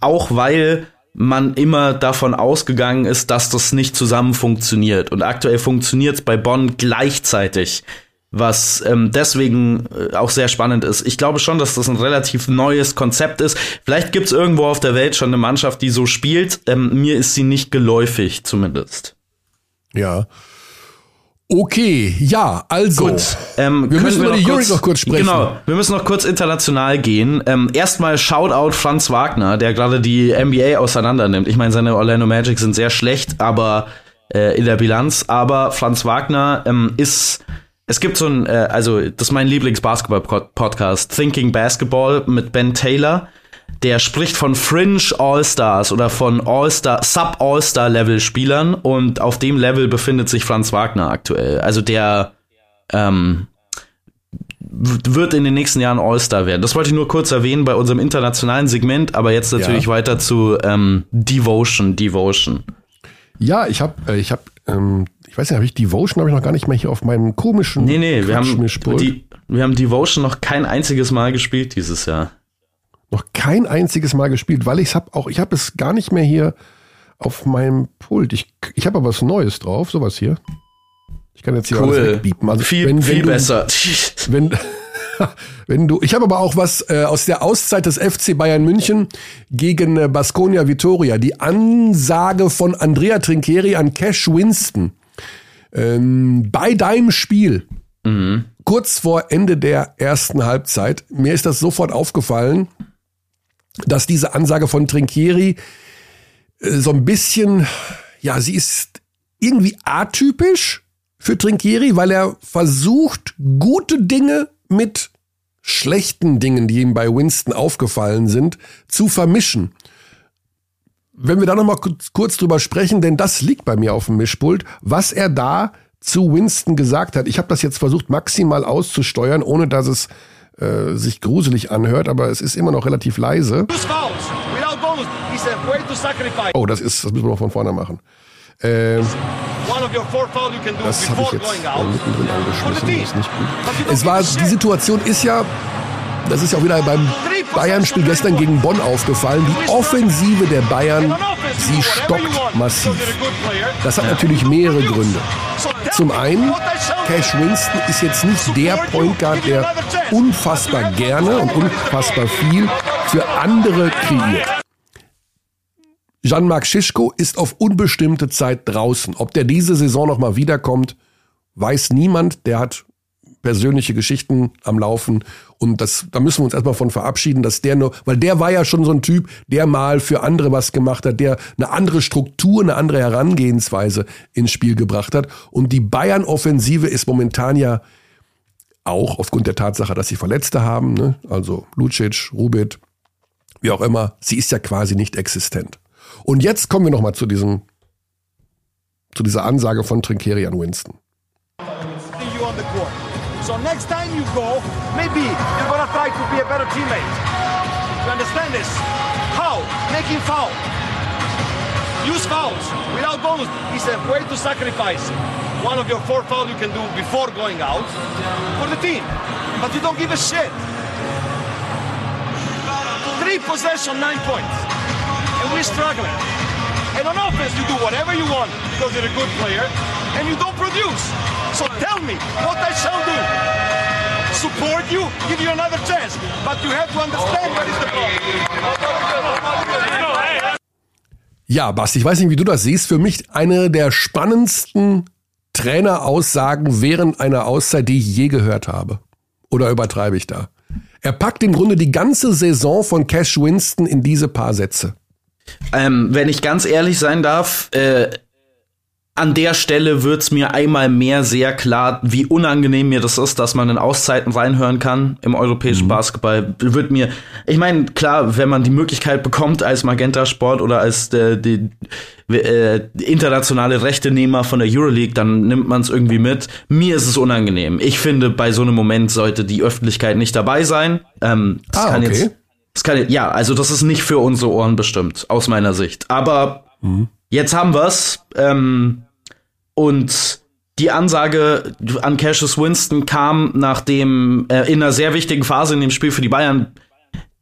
auch weil man immer davon ausgegangen ist, dass das nicht zusammen funktioniert. Und aktuell funktioniert es bei Bonn gleichzeitig, was ähm, deswegen äh, auch sehr spannend ist. Ich glaube schon, dass das ein relativ neues Konzept ist. Vielleicht gibt es irgendwo auf der Welt schon eine Mannschaft, die so spielt. Ähm, mir ist sie nicht geläufig, zumindest. Ja. Okay, ja, also. Gut, ähm, wir müssen über die Jury noch kurz sprechen. Genau, wir müssen noch kurz international gehen. Ähm, erstmal Shoutout Franz Wagner, der gerade die NBA auseinandernimmt. Ich meine, seine Orlando Magic sind sehr schlecht, aber äh, in der Bilanz. Aber Franz Wagner ähm, ist. Es gibt so ein, äh, also das ist mein Lieblings-Basketball-Podcast, Thinking Basketball mit Ben Taylor der spricht von Fringe All-Stars oder von All-Star, Sub-All-Star-Level-Spielern und auf dem Level befindet sich Franz Wagner aktuell. Also der ähm, wird in den nächsten Jahren All-Star werden. Das wollte ich nur kurz erwähnen bei unserem internationalen Segment, aber jetzt natürlich ja. weiter zu ähm, Devotion, Devotion. Ja, ich habe, äh, ich habe, ähm, ich weiß nicht, habe ich Devotion habe ich noch gar nicht mehr hier auf meinem komischen. Nee, nee, wir haben, die, wir haben Devotion noch kein einziges Mal gespielt dieses Jahr noch kein einziges Mal gespielt, weil ich habe auch, ich habe es gar nicht mehr hier auf meinem Pult. Ich, ich habe aber was Neues drauf, sowas hier. Ich kann jetzt hier cool. alles wegbiepen. Also viel, wenn, viel wenn du, besser. *laughs* Wenn, *laughs* wenn du, ich habe aber auch was äh, aus der Auszeit des FC Bayern München gegen äh, Baskonia Vitoria. Die Ansage von Andrea Trincheri an Cash Winston ähm, bei deinem Spiel. Mhm. Kurz vor Ende der ersten Halbzeit. Mir ist das sofort aufgefallen dass diese Ansage von Trinkieri äh, so ein bisschen, ja, sie ist irgendwie atypisch für Trinkieri, weil er versucht, gute Dinge mit schlechten Dingen, die ihm bei Winston aufgefallen sind, zu vermischen. Wenn wir da nochmal kurz drüber sprechen, denn das liegt bei mir auf dem Mischpult, was er da zu Winston gesagt hat. Ich habe das jetzt versucht maximal auszusteuern, ohne dass es äh, sich gruselig anhört, aber es ist immer noch relativ leise. Oh, das ist, das müssen wir noch von vorne machen. Ähm, das habe ich jetzt äh, mittendrin angeschmissen, das ist nicht gut. Es war, die Situation ist ja, das ist ja auch wieder beim Bayern-Spiel gestern gegen Bonn aufgefallen, die Offensive der Bayern, sie stockt massiv. Das hat natürlich mehrere Gründe. Zum einen, Cash Winston ist jetzt nicht der Point Guard, der unfassbar gerne und unfassbar viel für andere kreiert. Jean-Marc Schischko ist auf unbestimmte Zeit draußen. Ob der diese Saison nochmal wiederkommt, weiß niemand. Der hat persönliche Geschichten am Laufen und das, da müssen wir uns erstmal von verabschieden, dass der nur, weil der war ja schon so ein Typ, der mal für andere was gemacht hat, der eine andere Struktur, eine andere Herangehensweise ins Spiel gebracht hat. Und die Bayern-Offensive ist momentan ja auch aufgrund der Tatsache, dass sie Verletzte haben, ne? also Lucic, Rubit, wie auch immer, sie ist ja quasi nicht existent. Und jetzt kommen wir nochmal zu diesem, zu dieser Ansage von Trinkeri an Winston. Next time you go, maybe you're gonna try to be a better teammate. You understand this? How? Making foul. Use fouls without bonus. It's a way to sacrifice one of your four fouls you can do before going out for the team. But you don't give a shit. Three possession, nine points. And we're struggling. And on offense, you do whatever you want because you're a good player, and you don't produce. So tell me what I shall do. Support you, give you another chance. But you have to understand what is the problem. Ja, Basti, ich weiß nicht, wie du das siehst. Für mich eine der spannendsten Traineraussagen während einer Auszeit, die ich je gehört habe. Oder übertreibe ich da? Er packt im Grunde die ganze Saison von Cash Winston in diese paar Sätze. Ähm, wenn ich ganz ehrlich sein darf, äh, an der Stelle wird's mir einmal mehr sehr klar, wie unangenehm mir das ist, dass man in Auszeiten reinhören kann im europäischen mhm. Basketball. Wird mir, ich meine, klar, wenn man die Möglichkeit bekommt als Magenta Sport oder als äh, die, äh, internationale Rechtenehmer von der Euroleague, dann nimmt man es irgendwie mit. Mir ist es unangenehm. Ich finde, bei so einem Moment sollte die Öffentlichkeit nicht dabei sein. Ähm, das ah, kann okay. jetzt, kann, ja, also das ist nicht für unsere Ohren bestimmt, aus meiner Sicht. Aber mhm. jetzt haben wir's. Ähm, und die Ansage an Cassius Winston kam, nachdem äh, in einer sehr wichtigen Phase in dem Spiel für die Bayern,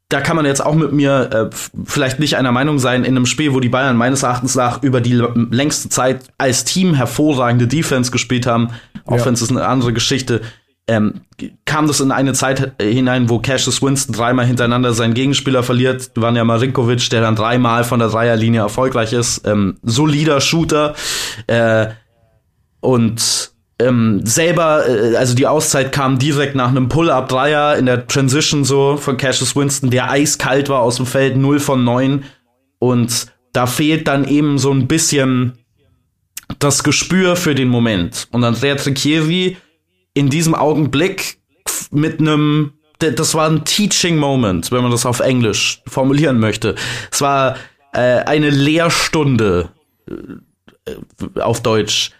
da kann man jetzt auch mit mir äh, vielleicht nicht einer Meinung sein, in einem Spiel, wo die Bayern meines Erachtens nach über die längste Zeit als Team hervorragende Defense gespielt haben, auch ja. wenn es eine andere Geschichte, ähm, kam das in eine Zeit hinein, wo Cassius Winston dreimal hintereinander seinen Gegenspieler verliert. Vanja Marinkovic, der dann dreimal von der Dreierlinie erfolgreich ist. Ähm, solider Shooter. Äh, und ähm, selber, äh, also die Auszeit kam direkt nach einem Pull-Up-Dreier in der Transition so von Cassius Winston, der eiskalt war aus dem Feld, 0 von 9. Und da fehlt dann eben so ein bisschen das Gespür für den Moment. Und Andrea Tricchieri in diesem Augenblick mit einem, das war ein Teaching Moment, wenn man das auf Englisch formulieren möchte. Es war äh, eine Lehrstunde äh, auf Deutsch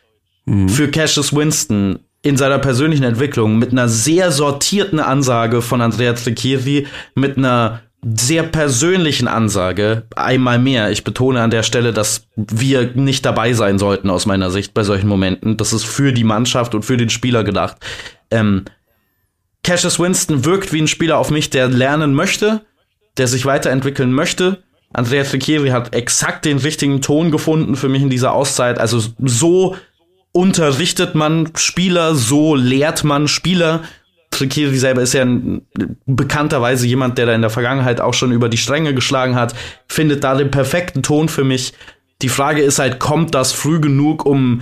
mhm. für Cassius Winston in seiner persönlichen Entwicklung mit einer sehr sortierten Ansage von Andrea Tricchieri, mit einer sehr persönlichen Ansage, einmal mehr. Ich betone an der Stelle, dass wir nicht dabei sein sollten aus meiner Sicht bei solchen Momenten. Das ist für die Mannschaft und für den Spieler gedacht. Ähm, Cassius Winston wirkt wie ein Spieler auf mich, der lernen möchte, der sich weiterentwickeln möchte. Andrea Tricchieri hat exakt den richtigen Ton gefunden für mich in dieser Auszeit. Also so unterrichtet man Spieler, so lehrt man Spieler. Trikiri selber ist ja ein, bekannterweise jemand, der da in der Vergangenheit auch schon über die Stränge geschlagen hat, findet da den perfekten Ton für mich. Die Frage ist halt, kommt das früh genug, um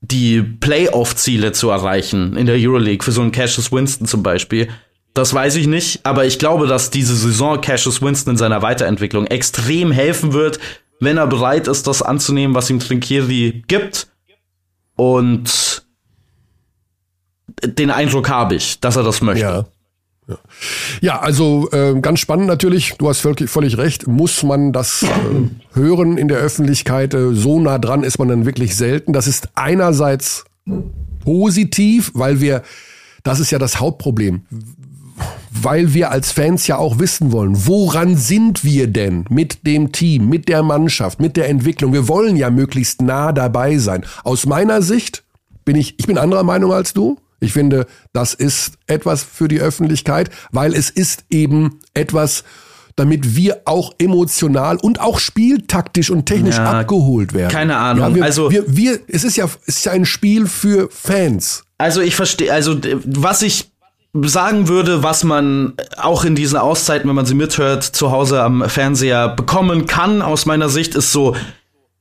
die Playoff-Ziele zu erreichen in der Euroleague, für so einen Cassius Winston zum Beispiel? Das weiß ich nicht, aber ich glaube, dass diese Saison Cassius Winston in seiner Weiterentwicklung extrem helfen wird, wenn er bereit ist, das anzunehmen, was ihm Trinkieri gibt und den Eindruck habe ich, dass er das möchte. Ja. Ja, also äh, ganz spannend natürlich, du hast völlig, völlig recht, muss man das äh, hören in der Öffentlichkeit, äh, so nah dran ist man dann wirklich selten. Das ist einerseits positiv, weil wir, das ist ja das Hauptproblem, weil wir als Fans ja auch wissen wollen, woran sind wir denn mit dem Team, mit der Mannschaft, mit der Entwicklung? Wir wollen ja möglichst nah dabei sein. Aus meiner Sicht bin ich, ich bin anderer Meinung als du. Ich finde, das ist etwas für die Öffentlichkeit, weil es ist eben etwas, damit wir auch emotional und auch spieltaktisch und technisch ja, abgeholt werden. Keine Ahnung. Ja, wir, also wir, wir, es ist ja, es ist ja ein Spiel für Fans. Also ich verstehe, also was ich sagen würde, was man auch in diesen Auszeiten, wenn man sie mithört, zu Hause am Fernseher bekommen kann, aus meiner Sicht, ist so,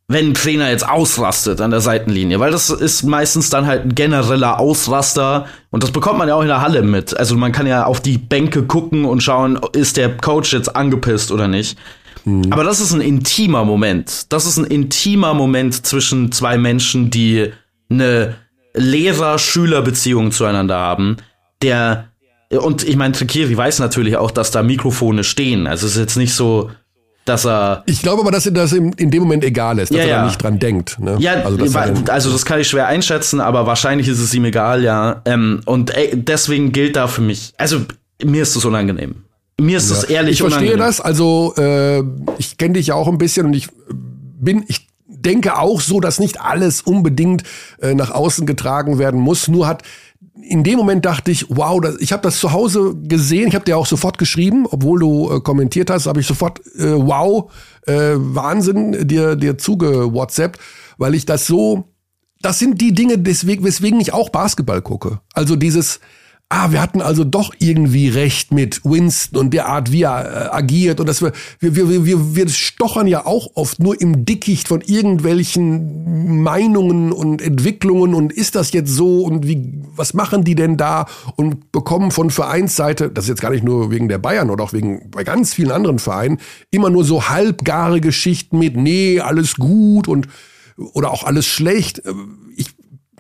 wenn ein Trainer jetzt ausrastet an der Seitenlinie, weil das ist meistens dann halt ein genereller Ausraster und das bekommt man ja auch in der Halle mit. Also man kann ja auf die Bänke gucken und schauen, ist der Coach jetzt angepisst oder nicht. Mhm. Aber das ist ein intimer Moment. Das ist ein intimer Moment zwischen zwei Menschen, die eine Lehrer-Schüler-Beziehung zueinander haben der und ich meine, Trikiri weiß natürlich auch, dass da Mikrofone stehen. Also es ist jetzt nicht so, dass er. Ich glaube aber, dass das in, in dem Moment egal ist, dass ja, er da nicht dran denkt. Ne? Ja, also das, also das, kann ich schwer einschätzen, aber wahrscheinlich ist es ihm egal, ja. Ähm, und ey, deswegen gilt da für mich, also mir ist das unangenehm. Mir ist ja. das ehrlich Ich verstehe unangenehm. das, also äh, ich kenne dich ja auch ein bisschen und ich bin, ich denke auch so, dass nicht alles unbedingt äh, nach außen getragen werden muss. Nur hat in dem Moment dachte ich, wow, das, ich habe das zu Hause gesehen, ich habe dir auch sofort geschrieben, obwohl du äh, kommentiert hast, habe ich sofort äh, wow, äh, Wahnsinn dir dir zuge WhatsApp, weil ich das so das sind die Dinge, deswegen, weswegen ich auch Basketball gucke. Also dieses ah, wir hatten also doch irgendwie recht mit Winston und der Art, wie er äh, agiert und dass wir, wir, wir, wir, wir stochern ja auch oft nur im Dickicht von irgendwelchen Meinungen und Entwicklungen und ist das jetzt so und wie, was machen die denn da und bekommen von Vereinsseite, das ist jetzt gar nicht nur wegen der Bayern oder auch wegen, bei ganz vielen anderen Vereinen, immer nur so halbgare Geschichten mit, nee, alles gut und oder auch alles schlecht. Ich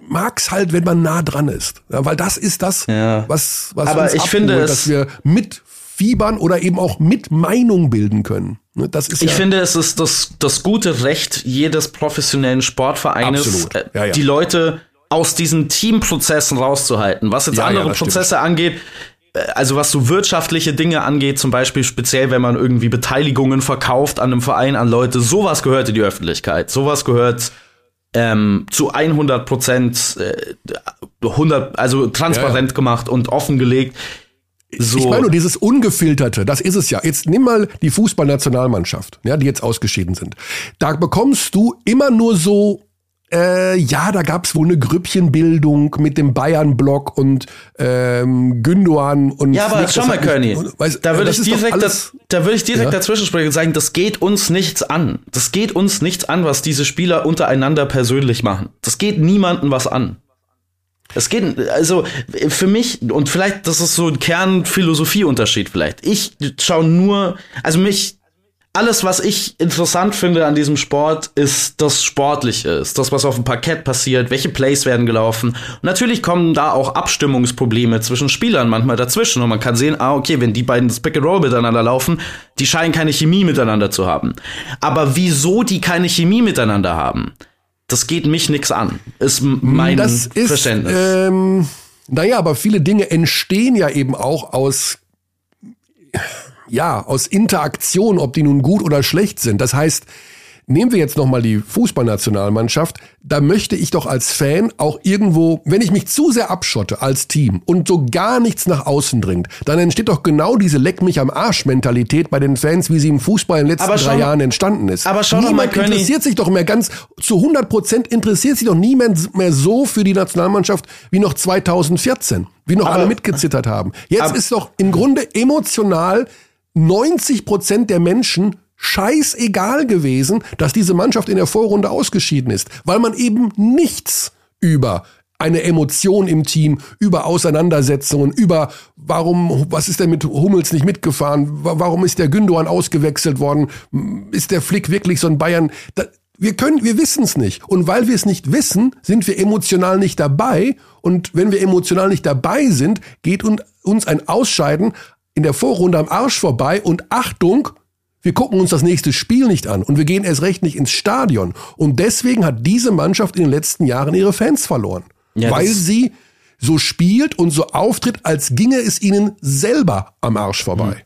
mag's halt, wenn man nah dran ist. Ja, weil das ist das, Ja. was, was Aber uns ich abholt, finde dass wir mit fiebern oder eben auch mit Meinung bilden können. Ne, Ich ja, finde, es ist das, das gute Recht jedes professionellen Sportvereines, Absolut. äh, Ja, die Leute aus diesen Teamprozessen rauszuhalten. Was jetzt andere das stimmt. Prozesse angeht, äh, also was so wirtschaftliche Dinge angeht, zum Beispiel speziell, wenn man irgendwie Beteiligungen verkauft an einem Verein an Leute, sowas gehört in die Öffentlichkeit. Sowas gehört ähm, zu 100 Prozent, äh, 100, also transparent gemacht und offengelegt. So. Ich meine nur dieses Ungefilterte, das ist es ja. Jetzt nimm mal die Fußballnationalmannschaft, ja, die jetzt ausgeschieden sind. Da bekommst du immer nur so, äh, ja, da gab's wohl eine Grüppchenbildung mit dem Bayern-Block und ähm, Gündogan und Ja, aber schau mal, Körny, weißt, da würde ich direkt, da, würde ich direkt Ja. dazwischen sprechen und sagen, das geht uns nichts an. Das geht uns nichts an, was diese Spieler untereinander persönlich machen. Das geht niemandem was an. Es geht, also für mich, und vielleicht, das ist so ein Kernphilosophieunterschied vielleicht. Ich schaue nur, also mich, alles, was ich interessant finde an diesem Sport, ist das Sportliche, ist das, was auf dem Parkett passiert, welche Plays werden gelaufen. Und natürlich kommen da auch Abstimmungsprobleme zwischen Spielern manchmal dazwischen und man kann sehen, ah, okay, wenn die beiden das Pick and Roll miteinander laufen, die scheinen keine Chemie miteinander zu haben. Aber wieso die keine Chemie miteinander haben, das geht mich nix an. Ist mein das ist, Verständnis. ähm, naja, aber viele Dinge entstehen ja eben auch aus, ja, aus Interaktion, ob die nun gut oder schlecht sind. Das heißt, nehmen wir jetzt nochmal die Fußballnationalmannschaft, da möchte ich doch als Fan auch irgendwo, wenn ich mich zu sehr abschotte als Team und so gar nichts nach außen dringt, dann entsteht doch genau diese Leck mich am Arsch Mentalität bei den Fans, wie sie im Fußball in den letzten schau- drei Jahren entstanden ist. aber mal, Niemand König- interessiert sich doch mehr ganz, zu 100 Prozent interessiert sich doch niemand mehr so für die Nationalmannschaft wie noch 2014, wie noch Aber- alle mitgezittert haben. Jetzt Aber- ist doch im Grunde emotional 90 Prozent der Menschen scheißegal gewesen, dass diese Mannschaft in der Vorrunde ausgeschieden ist, weil man eben nichts über eine Emotion im Team, über Auseinandersetzungen, über warum, was ist denn mit Hummels nicht mitgefahren, Wa- warum ist der Gündogan ausgewechselt worden, ist der Flick wirklich so ein Bayern, da, wir können, wir wissen es nicht. Und weil wir es nicht wissen, sind wir emotional nicht dabei. Und wenn wir emotional nicht dabei sind, geht un- uns ein Ausscheiden in der Vorrunde am Arsch vorbei. Und Achtung, wir gucken uns das nächste Spiel nicht an und wir gehen erst recht nicht ins Stadion. Und deswegen hat diese Mannschaft in den letzten Jahren ihre Fans verloren. Ja, weil sie so spielt und so auftritt, als ginge es ihnen selber am Arsch vorbei.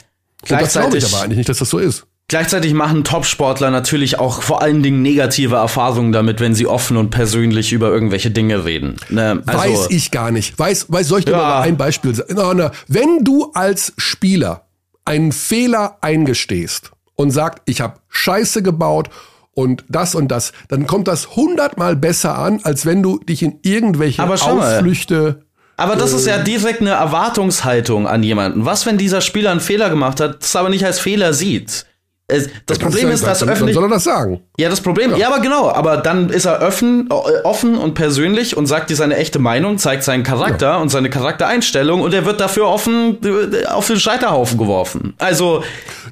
Und das glaube ich aber eigentlich nicht, dass das so ist. Gleichzeitig machen Topsportler natürlich auch vor allen Dingen negative Erfahrungen damit, wenn sie offen und persönlich über irgendwelche Dinge reden. Ne, also, Weiß ich gar nicht. Weiß, weiß, soll ich dir Ja. mal ein Beispiel sagen? Na, na, wenn du als Spieler einen Fehler eingestehst und sagst, ich habe Scheiße gebaut und das und das, dann kommt das hundertmal besser an, als wenn du dich in irgendwelche. Ausflüchte Aber das ist ja Äh. direkt eine Erwartungshaltung an jemanden. Was, wenn dieser Spieler einen Fehler gemacht hat, das aber nicht als Fehler sieht? Es- Das Problem ist, dass dann, dann öffentlich. soll er das sagen. Ja, das Problem, ja. aber genau, aber dann ist er offen, äh, offen und persönlich und sagt dir seine echte Meinung, zeigt seinen Charakter und seine Charaktereinstellung und er wird dafür offen äh, auf den Scheiterhaufen geworfen. Also,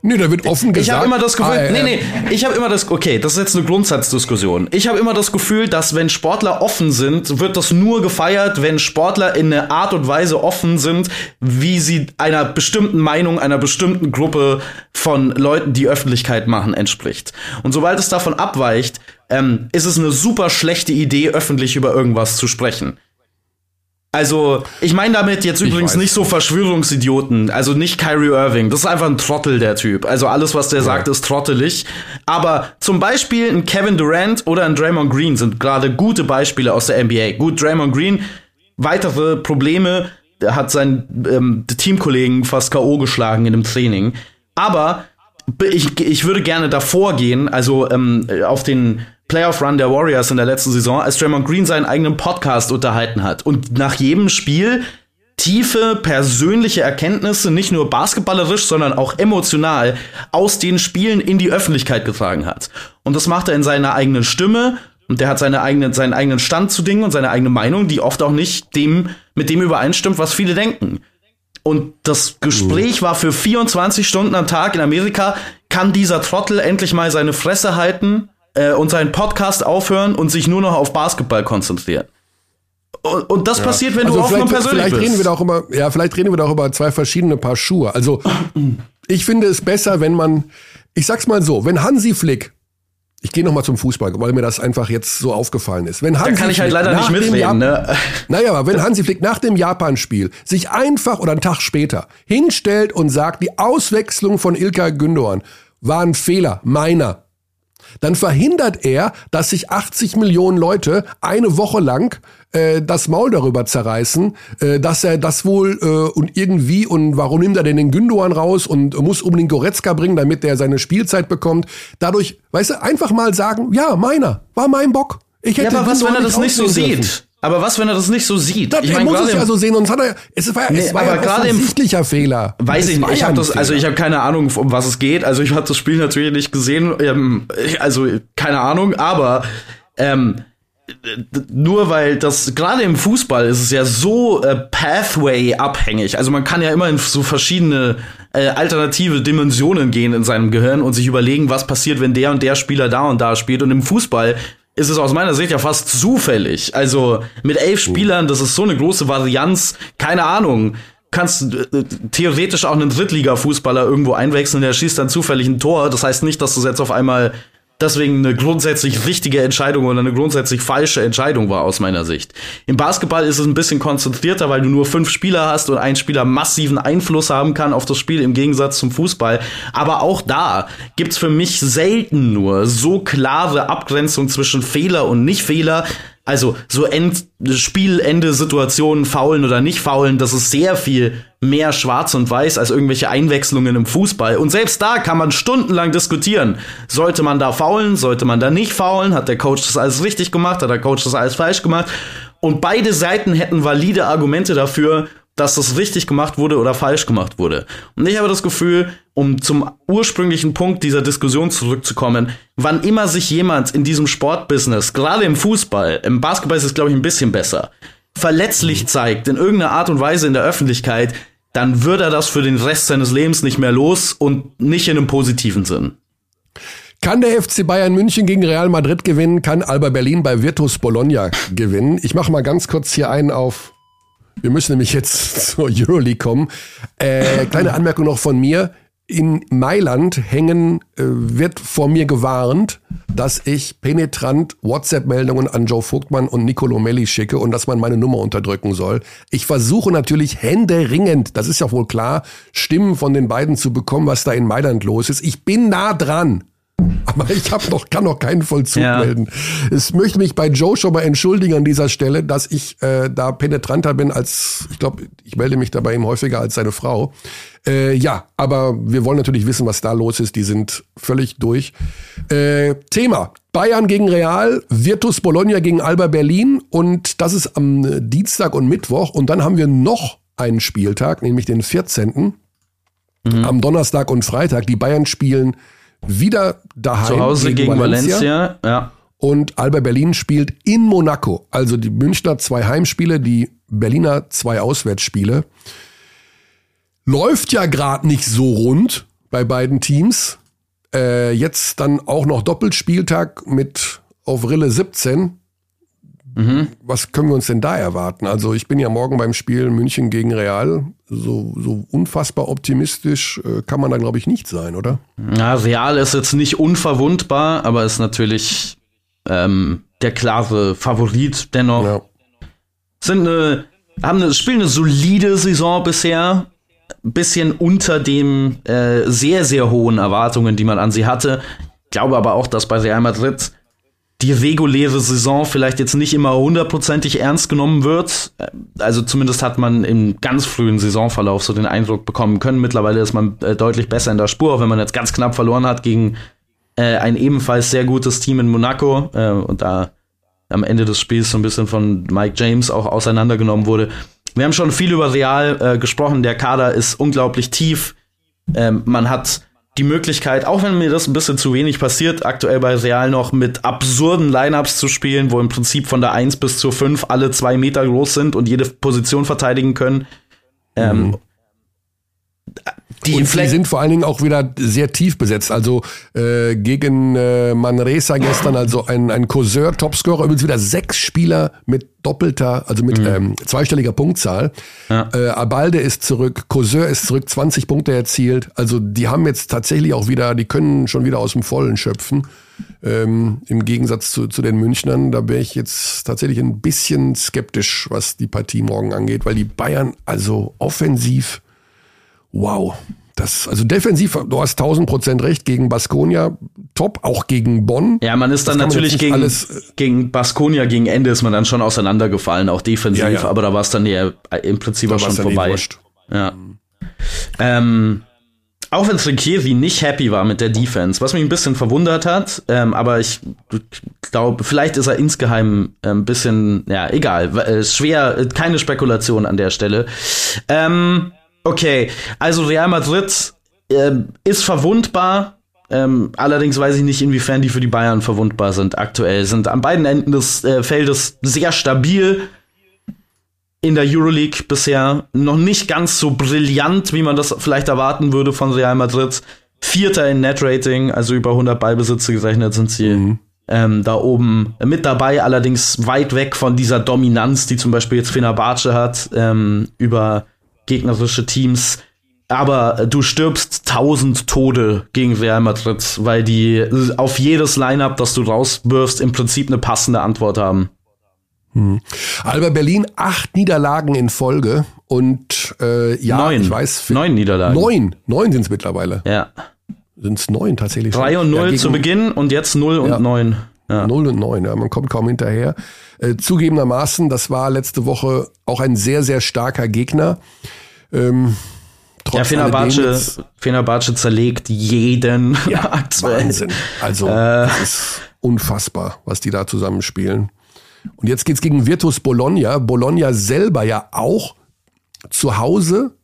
Nee, da wird offen gesagt. ich habe immer das Gefühl, ah, nee, nee, ich habe immer das, okay, das ist jetzt eine Grundsatzdiskussion. Ich habe immer das Gefühl, dass wenn Sportler offen sind, wird das nur gefeiert, wenn Sportler in eine Art und Weise offen sind, wie sie einer bestimmten Meinung, einer bestimmten Gruppe von Leuten, die Öffentlichkeit machen, entspricht. Und sobald es davon abweicht, ähm, ist es eine super schlechte Idee, öffentlich über irgendwas zu sprechen. Also, ich meine damit jetzt übrigens nicht so Verschwörungsidioten, also nicht Kyrie Irving, das ist einfach ein Trottel, der Typ. Also alles, was der sagt, ist trottelig. Aber zum Beispiel ein Kevin Durant oder ein Draymond Green sind gerade gute Beispiele aus der NBA. Gut, Draymond Green, weitere Probleme, hat seinen ähm, Teamkollegen fast K.O. geschlagen in dem Training. Aber ich, ich würde gerne davor gehen, also ähm, auf den Playoff-Run der Warriors in der letzten Saison, als Draymond Green seinen eigenen Podcast unterhalten hat und nach jedem Spiel tiefe persönliche Erkenntnisse, nicht nur basketballerisch, sondern auch emotional aus den Spielen in die Öffentlichkeit getragen hat. Und das macht er in seiner eigenen Stimme und der hat seine eigene, seinen eigenen Stand zu Dingen und seine eigene Meinung, die oft auch nicht dem, mit dem übereinstimmt, was viele denken. Und das Gespräch war für 24 Stunden am Tag in Amerika. Kann dieser Trottel endlich mal seine Fresse halten? äh, und seinen Podcast aufhören und sich nur noch auf Basketball konzentrieren. Und, und das ja. passiert, wenn also du offen und persönlich vielleicht bist. Reden wir da auch über, ja, vielleicht reden wir da auch über zwei verschiedene Paar Schuhe. Also ich finde es besser, wenn man, ich sag's mal so, wenn Hansi Flick ich gehe nochmal zum Fußball, weil mir das einfach jetzt so aufgefallen ist. Wenn Hansi da kann ich halt leider nicht mitreden, ne? *laughs* Naja, aber wenn Hansi Flick nach dem Japan-Spiel sich einfach oder einen Tag später hinstellt und sagt, die Auswechslung von Ilka Gündoğan war ein Fehler, meiner dann verhindert er, dass sich 80 Millionen Leute eine Woche lang äh, das Maul darüber zerreißen, äh, dass er das wohl äh, und irgendwie und warum nimmt er denn den Gündoan raus und muss unbedingt Goretzka bringen, damit er seine Spielzeit bekommt. Dadurch, weißt du, einfach mal sagen, ja, meiner, war mein Bock. Ich hätte ja, aber was, wenn er das nicht so sieht? Aber was, wenn er das nicht so sieht? Das, ich mein, muss es ja so sehen, sonst hat er, es war, nee, es war aber ja ein offensichtlicher Fehler. Weiß ich nicht. Ich habe das, also ich habe keine Ahnung, um was es geht. Also ich habe das Spiel natürlich nicht gesehen. Ähm, also keine Ahnung, aber ähm, nur weil das gerade im Fußball ist es ja so äh, Pathway abhängig. Also man kann ja immer in so verschiedene äh, alternative Dimensionen gehen in seinem Gehirn und sich überlegen, was passiert, wenn der und der Spieler da und da spielt. Und im Fußball ist es aus meiner Sicht ja fast zufällig. Also mit elf Spielern, das ist so eine große Varianz, keine Ahnung. Kannst äh, theoretisch auch einen Drittliga-Fußballer irgendwo einwechseln, der schießt dann zufällig ein Tor. Das heißt nicht, dass du jetzt auf einmal deswegen eine grundsätzlich richtige Entscheidung oder eine grundsätzlich falsche Entscheidung war aus meiner Sicht. Im Basketball ist es ein bisschen konzentrierter, weil du nur fünf Spieler hast und ein Spieler massiven Einfluss haben kann auf das Spiel im Gegensatz zum Fußball. Aber auch da gibt's für mich selten nur so klare Abgrenzung zwischen Fehler und Nicht-Fehler, also so End Spielende Situationen, faulen oder nicht faulen, das ist sehr viel mehr schwarz und weiß als irgendwelche Einwechslungen im Fußball. Und selbst da kann man stundenlang diskutieren. Sollte man da faulen? Sollte man da nicht faulen? Hat der Coach das alles richtig gemacht? Hat der Coach das alles falsch gemacht? Und beide Seiten hätten valide Argumente dafür, dass das richtig gemacht wurde oder falsch gemacht wurde. Und ich habe das Gefühl, um zum ursprünglichen Punkt dieser Diskussion zurückzukommen, wann immer sich jemand in diesem Sportbusiness, gerade im Fußball, im Basketball ist es glaube ich ein bisschen besser, verletzlich zeigt in irgendeiner Art und Weise in der Öffentlichkeit, dann wird er das für den Rest seines Lebens nicht mehr los und nicht in einem positiven Sinn. Kann der FC Bayern München gegen Real Madrid gewinnen? Kann Alba Berlin bei Virtus Bologna gewinnen? Ich mache mal ganz kurz hier einen auf wir müssen nämlich jetzt *laughs* zur Euroleague kommen. Äh, kleine Anmerkung noch von mir. In Mailand hängen, äh, wird vor mir gewarnt, dass ich penetrant WhatsApp-Meldungen an Joe Vogtmann und Nicolo Melli schicke und dass man meine Nummer unterdrücken soll. Ich versuche natürlich händeringend, das ist ja wohl klar, Stimmen von den beiden zu bekommen, was da in Mailand los ist. Ich bin nah dran. Aber ich hab noch, kann noch keinen Vollzug ja. melden. Ich möchte mich bei Joe schon mal entschuldigen an dieser Stelle, dass ich äh, da penetranter bin als, ich glaube, ich melde mich da bei ihm häufiger als seine Frau. Äh, ja, aber wir wollen natürlich wissen, was da los ist. Die sind völlig durch. Äh, Thema. Bayern gegen Real, Virtus Bologna gegen Alba Berlin und das ist am Dienstag und Mittwoch. Und dann haben wir noch einen Spieltag, nämlich den 14. Mhm. Am Donnerstag und Freitag. Die Bayern spielen wieder daheim. Zu Hause gegen, gegen Valencia. Valencia. ja. Und Alba Berlin spielt in Monaco. Also die Münchner zwei Heimspiele, die Berliner zwei Auswärtsspiele. Läuft ja gerade nicht so rund bei beiden Teams. Äh, jetzt dann auch noch Doppelspieltag mit auf Rille 17. Mhm. Was können wir uns denn da erwarten? Also ich bin ja morgen beim Spiel München gegen Real. So, so unfassbar optimistisch äh, kann man da, glaube ich, nicht sein, oder? Ja, Real ist jetzt nicht unverwundbar, aber ist natürlich ähm, der klare Favorit dennoch. Ja. Sind eine, haben eine, spielen eine solide Saison bisher. Bisschen unter dem äh, sehr, sehr hohen Erwartungen, die man an sie hatte. Ich glaube aber auch, dass bei Real Madrid die reguläre Saison vielleicht jetzt nicht immer hundertprozentig ernst genommen wird. Also zumindest hat man im ganz frühen Saisonverlauf so den Eindruck bekommen können. Mittlerweile ist man äh, deutlich besser in der Spur, auch wenn man jetzt ganz knapp verloren hat gegen äh, ein ebenfalls sehr gutes Team in Monaco äh, und da am Ende des Spiels so ein bisschen von Mike James auch auseinandergenommen wurde. Wir haben schon viel über Real äh, gesprochen. Der Kader ist unglaublich tief. Ähm, man hat die Möglichkeit, auch wenn mir das ein bisschen zu wenig passiert, aktuell bei Real noch mit absurden Lineups zu spielen, wo im Prinzip von der 1 bis zur 5 alle zwei Meter groß sind und jede Position verteidigen können. Ähm, mhm. Die, und die sind vor allen Dingen auch wieder sehr tief besetzt. Also äh, gegen äh, Manresa gestern, also ein, ein Courseur, Topscorer, übrigens wieder sechs Spieler mit doppelter, also mit mhm. ähm, zweistelliger Punktzahl. Ja. Äh, Abalde ist zurück, Courseur ist zurück, 20 Punkte erzielt. Also die haben jetzt tatsächlich auch wieder, die können schon wieder aus dem Vollen schöpfen. Ähm, Im Gegensatz zu, zu den Münchnern, da wäre ich jetzt tatsächlich ein bisschen skeptisch, was die Partie morgen angeht, weil die Bayern also offensiv wow. Das, also defensiv, du hast 1000 Prozent recht, gegen Baskonia top, auch gegen Bonn. Ja, man ist dann natürlich gegen, alles, äh, gegen Baskonia, gegen Ende ist man dann schon auseinandergefallen, auch defensiv, ja, ja. aber da war es dann ja im Prinzip da schon vorbei. Ja. Ähm, auch wenn Trinkieri nicht happy war mit der Defense, was mich ein bisschen verwundert hat, ähm, aber ich glaube, vielleicht ist er insgeheim ein ähm, bisschen, ja, egal, äh, schwer, keine Spekulation an der Stelle. Ähm, Okay, also Real Madrid äh, ist verwundbar. Ähm, allerdings weiß ich nicht, inwiefern die für die Bayern verwundbar sind aktuell. Sind an beiden Enden des äh, Feldes sehr stabil. In der Euroleague bisher noch nicht ganz so brillant, wie man das vielleicht erwarten würde von Real Madrid. Vierter in Net-Rating, also über 100 Ballbesitze gerechnet sind sie. Mhm. Ähm, da oben mit dabei, allerdings weit weg von dieser Dominanz, die zum Beispiel jetzt Fenerbahce hat, ähm, über gegnerische Teams. Aber du stirbst tausend Tode gegen Real Madrid, weil die auf jedes Lineup, das du rauswirfst, im Prinzip eine passende Antwort haben. Hm. Alba Berlin, acht Niederlagen in Folge und äh, ja, neun. ich weiß. Neun Niederlagen. Neun, neun sind es mittlerweile. Ja. Sind es neun tatsächlich. Drei und null ja, zu Beginn und jetzt null und neun. Ja. Null und neun, ja, man kommt kaum hinterher. Äh, zugegebenermaßen, das war letzte Woche auch ein sehr, sehr starker Gegner. Ähm, ja, Fenerbahce, Fenerbahce zerlegt jeden ja, *laughs* aktuell. Wahnsinn. Also, äh. das ist unfassbar, was die da zusammenspielen. Und jetzt geht's gegen Virtus Bologna. Bologna selber ja auch zu Hause,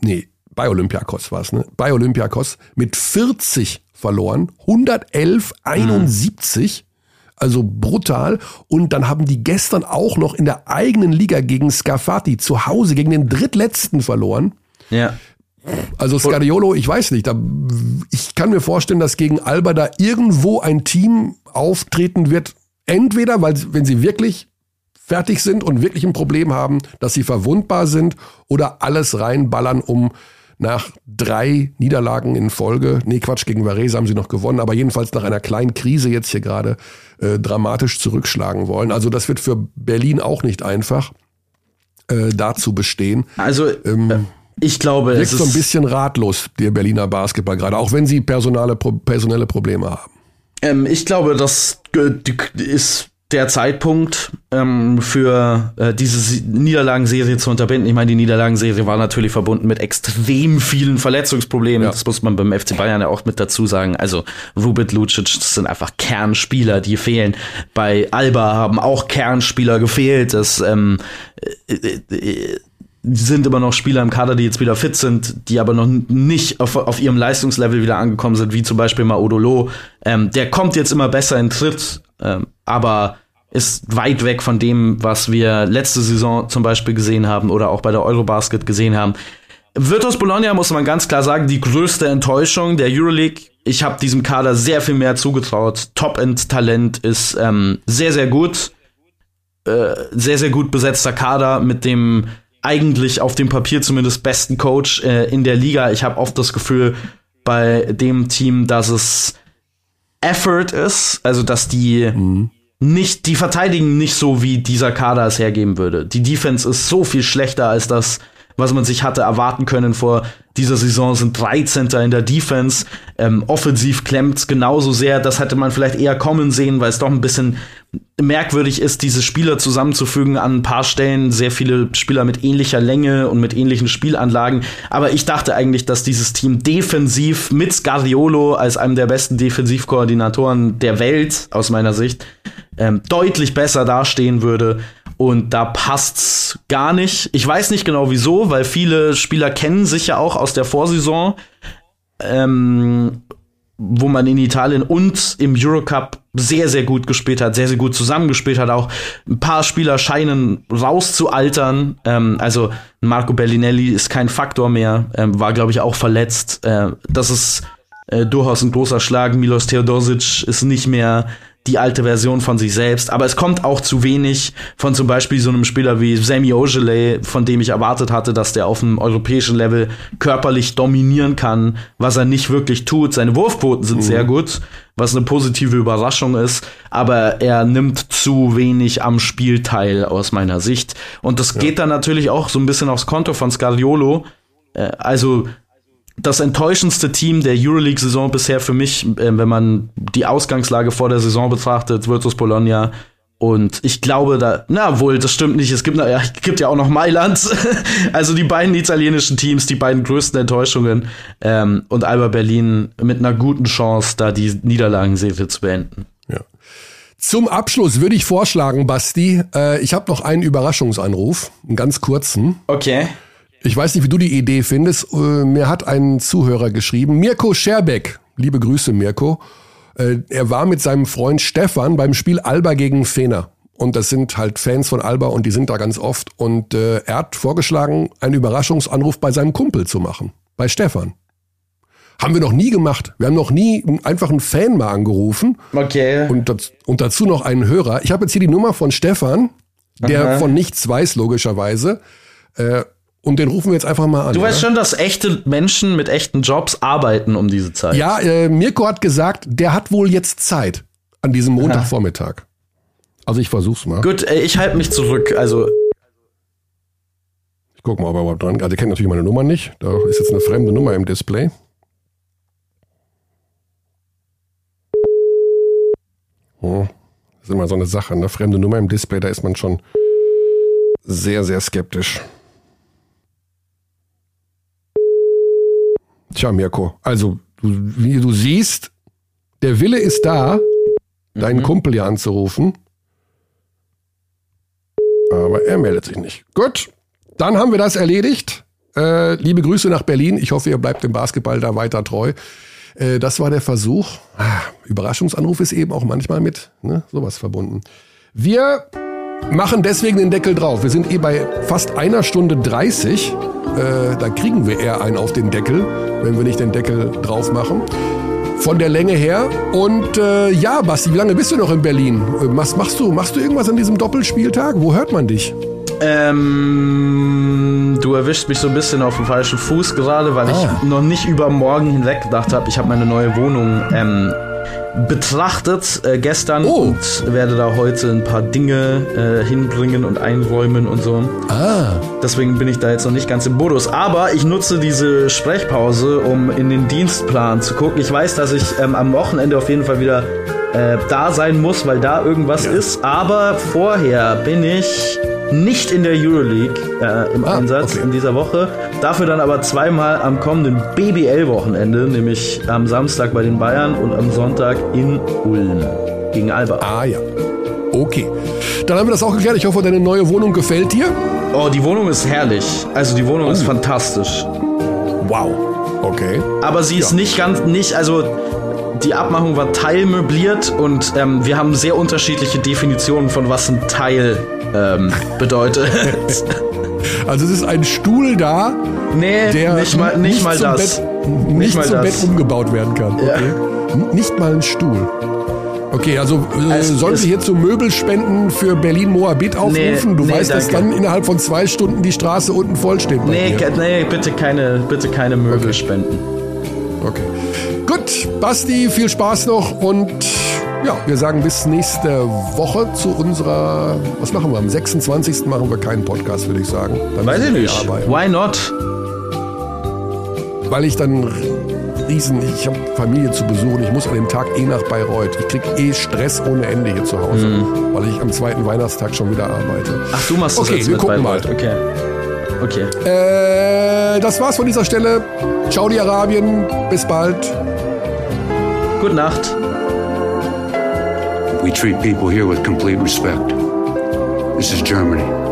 nee, bei Olympiakos war es, ne? Bei Olympiakos mit 40 verloren, 111, 71. Mhm. Also brutal. Und dann haben die gestern auch noch in der eigenen Liga gegen Scafati zu Hause gegen den drittletzten verloren. Ja. Also Scariolo, ich weiß nicht, da, ich kann mir vorstellen, dass gegen Alba da irgendwo ein Team auftreten wird. Entweder, weil wenn sie wirklich fertig sind und wirklich ein Problem haben, dass sie verwundbar sind oder alles reinballern, um nach drei Niederlagen in Folge, nee Quatsch, gegen Varese haben sie noch gewonnen, aber jedenfalls nach einer kleinen Krise jetzt hier gerade äh, dramatisch zurückschlagen wollen. Also das wird für Berlin auch nicht einfach, äh, da zu bestehen. Also ähm, äh, ich glaube, es ist so ein bisschen ratlos, der Berliner Basketball gerade, auch wenn sie personale, personelle Probleme haben. Ähm, ich glaube, das ist der Zeitpunkt ähm, für äh, diese Niederlagenserie zu unterbinden. Ich meine, die Niederlagenserie war natürlich verbunden mit extrem vielen Verletzungsproblemen. Ja. Das muss man beim FC Bayern ja auch mit dazu sagen. Also Rubit Lucic, das sind einfach Kernspieler, die fehlen. Bei Alba haben auch Kernspieler gefehlt. Das ähm, äh, äh, sind immer noch Spieler im Kader, die jetzt wieder fit sind, die aber noch nicht auf, auf ihrem Leistungslevel wieder angekommen sind, wie zum Beispiel mal Odolo. Ähm, der kommt jetzt immer besser in Tritt, ähm, aber ist weit weg von dem, was wir letzte Saison zum Beispiel gesehen haben oder auch bei der Eurobasket gesehen haben. Virtus Bologna muss man ganz klar sagen, die größte Enttäuschung der Euroleague. Ich habe diesem Kader sehr viel mehr zugetraut. Top-End-Talent ist ähm, sehr, sehr gut. Äh, sehr, sehr gut besetzter Kader mit dem eigentlich auf dem Papier zumindest besten Coach äh, in der Liga. Ich habe oft das Gefühl bei dem Team, dass es Effort ist, also dass die mhm. Nicht, die verteidigen nicht so, wie dieser Kader es hergeben würde. Die Defense ist so viel schlechter als das, was man sich hatte erwarten können vor dieser Saison, sind 13. in der Defense. Ähm, offensiv klemmt genauso sehr. Das hätte man vielleicht eher kommen sehen, weil es doch ein bisschen merkwürdig ist, diese Spieler zusammenzufügen an ein paar Stellen. Sehr viele Spieler mit ähnlicher Länge und mit ähnlichen Spielanlagen. Aber ich dachte eigentlich, dass dieses Team defensiv mit Scariolo als einem der besten Defensivkoordinatoren der Welt, aus meiner Sicht, ähm, deutlich besser dastehen würde. Und da passt's gar nicht. Ich weiß nicht genau wieso, weil viele Spieler kennen sich ja auch aus der Vorsaison. Ähm, wo man in Italien und im Eurocup sehr, sehr gut gespielt hat, sehr, sehr gut zusammengespielt hat. Auch ein paar Spieler scheinen rauszualtern. Ähm, also Marco Bellinelli ist kein Faktor mehr, ähm, war, glaube ich, auch verletzt. Äh, das ist äh, durchaus ein großer Schlag. Milos Teodosic ist nicht mehr die alte Version von sich selbst. Aber es kommt auch zu wenig von zum Beispiel so einem Spieler wie Sammy Ogilvy, von dem ich erwartet hatte, dass der auf dem europäischen Level körperlich dominieren kann, was er nicht wirklich tut. Seine Wurfquoten sind mhm. sehr gut, was eine positive Überraschung ist, aber er nimmt zu wenig am Spiel teil aus meiner Sicht. Und das ja. geht dann natürlich auch so ein bisschen aufs Konto von Scariolo. Äh, also das enttäuschendste Team der Euroleague-Saison bisher für mich, äh, wenn man die Ausgangslage vor der Saison betrachtet, Virtus Bologna. Und ich glaube, da, na wohl, das stimmt nicht. Es gibt, na, ja, *laughs* gibt ja auch noch Mailand. *laughs* also die beiden italienischen Teams, die beiden größten Enttäuschungen. Ähm, und Alba Berlin mit einer guten Chance, da die Niederlagenserie zu beenden. Ja. Zum Abschluss würde ich vorschlagen, Basti, äh, ich habe noch einen Überraschungsanruf, einen ganz kurzen. Okay. Ich weiß nicht, wie du die Idee findest. Äh, mir hat ein Zuhörer geschrieben, Mirko Scherbeck. Liebe Grüße, Mirko. Äh, er war mit seinem Freund Stefan beim Spiel Alba gegen Fener. Und das sind halt Fans von Alba und die sind da ganz oft. Und äh, er hat vorgeschlagen, einen Überraschungsanruf bei seinem Kumpel zu machen. Bei Stefan. Haben wir noch nie gemacht. Wir haben noch nie einfach einen Fan mal angerufen. Okay. Und, das, und dazu noch einen Hörer. Ich habe jetzt hier die Nummer von Stefan, der Aha. von nichts weiß, logischerweise. Äh, und den rufen wir jetzt einfach mal an. Du weißt ja? schon, dass echte Menschen mit echten Jobs arbeiten um diese Zeit. Ja, äh, Mirko hat gesagt, der hat wohl jetzt Zeit an diesem Montagvormittag. Also ich versuch's mal. Gut, äh, ich halte mich zurück. Also ich guck mal, ob er überhaupt dran. Also er kennt natürlich meine Nummer nicht. Da ist jetzt eine fremde Nummer im Display. Hm. Das ist immer so eine Sache, eine fremde Nummer im Display, da ist man schon sehr, sehr skeptisch. Tja, Mirko, also du, wie du siehst, der Wille ist da, mhm. deinen Kumpel hier anzurufen. Aber er meldet sich nicht. Gut, dann haben wir das erledigt. Äh, liebe Grüße nach Berlin. Ich hoffe, ihr bleibt dem Basketball da weiter treu. Äh, das war der Versuch. Ah, Überraschungsanruf ist eben auch manchmal mit ne, sowas verbunden. Wir machen deswegen den Deckel drauf. Wir sind eh bei fast einer Stunde 30. Äh, da kriegen wir eher einen auf den Deckel, wenn wir nicht den Deckel drauf machen. Von der Länge her. Und äh, ja, Basti, wie lange bist du noch in Berlin? Äh, was machst du? Machst du irgendwas an diesem Doppelspieltag? Wo hört man dich? Ähm, du erwischst mich so ein bisschen auf dem falschen Fuß gerade, weil ah. ich noch nicht über morgen hinweg gedacht habe. Ich habe meine neue Wohnung ähm, betrachtet äh, gestern oh. und werde da heute ein paar Dinge äh, hinbringen und einräumen und so. Ah. Deswegen bin ich da jetzt noch nicht ganz im Modus. Aber ich nutze diese Sprechpause, um in den Dienstplan zu gucken. Ich weiß, dass ich ähm, am Wochenende auf jeden Fall wieder äh, da sein muss, weil da irgendwas ja. ist. Aber vorher bin ich nicht in der Euroleague äh, im ah, Einsatz okay. in dieser Woche. Dafür dann aber zweimal am kommenden BBL-Wochenende, nämlich am Samstag bei den Bayern und am Sonntag in Ulm gegen Alba. Ah ja. Okay. Dann haben wir das auch geklärt. Ich hoffe, deine neue Wohnung gefällt dir. Oh, die Wohnung ist herrlich. Also die Wohnung oh. ist fantastisch. Wow. Okay. Aber sie ist ja. nicht ganz, nicht, also die Abmachung war teilmöbliert und ähm, wir haben sehr unterschiedliche Definitionen von was ein Teil ähm, bedeutet. *laughs* Also es ist ein Stuhl da, nee, der nicht mal, nicht, nicht mal das. Bett, nicht, nicht mal zum das. Bett umgebaut werden kann. Okay. Ja. Nicht mal ein Stuhl. Okay, also äh, sollen wir hier zu Möbelspenden für Berlin Moabit aufrufen? Nee, du nee, weißt, danke. dass dann innerhalb von zwei Stunden die Straße unten voll steht. Nee, nee, bitte keine, bitte keine Möbelspenden. Okay. Gut, Basti, viel Spaß noch und ja, wir sagen bis nächste Woche zu unserer, was machen wir? Am 26. machen wir keinen Podcast, würde ich sagen. Dann Weiß ich nicht. Arbeiten. Why not? Weil ich dann riesen, ich habe Familie zu besuchen, ich muss an dem Tag eh nach Bayreuth. Ich krieg eh Stress ohne Ende hier zu Hause, mhm. weil ich am zweiten Weihnachtstag schon wieder arbeite. Ach, du machst das okay, jetzt wir gucken Bayreuth. mal. Okay. Okay. Äh, das war's von dieser Stelle. Ciao, die Arabien. Bis bald. Gute Nacht. We treat people here with complete respect. This is Germany.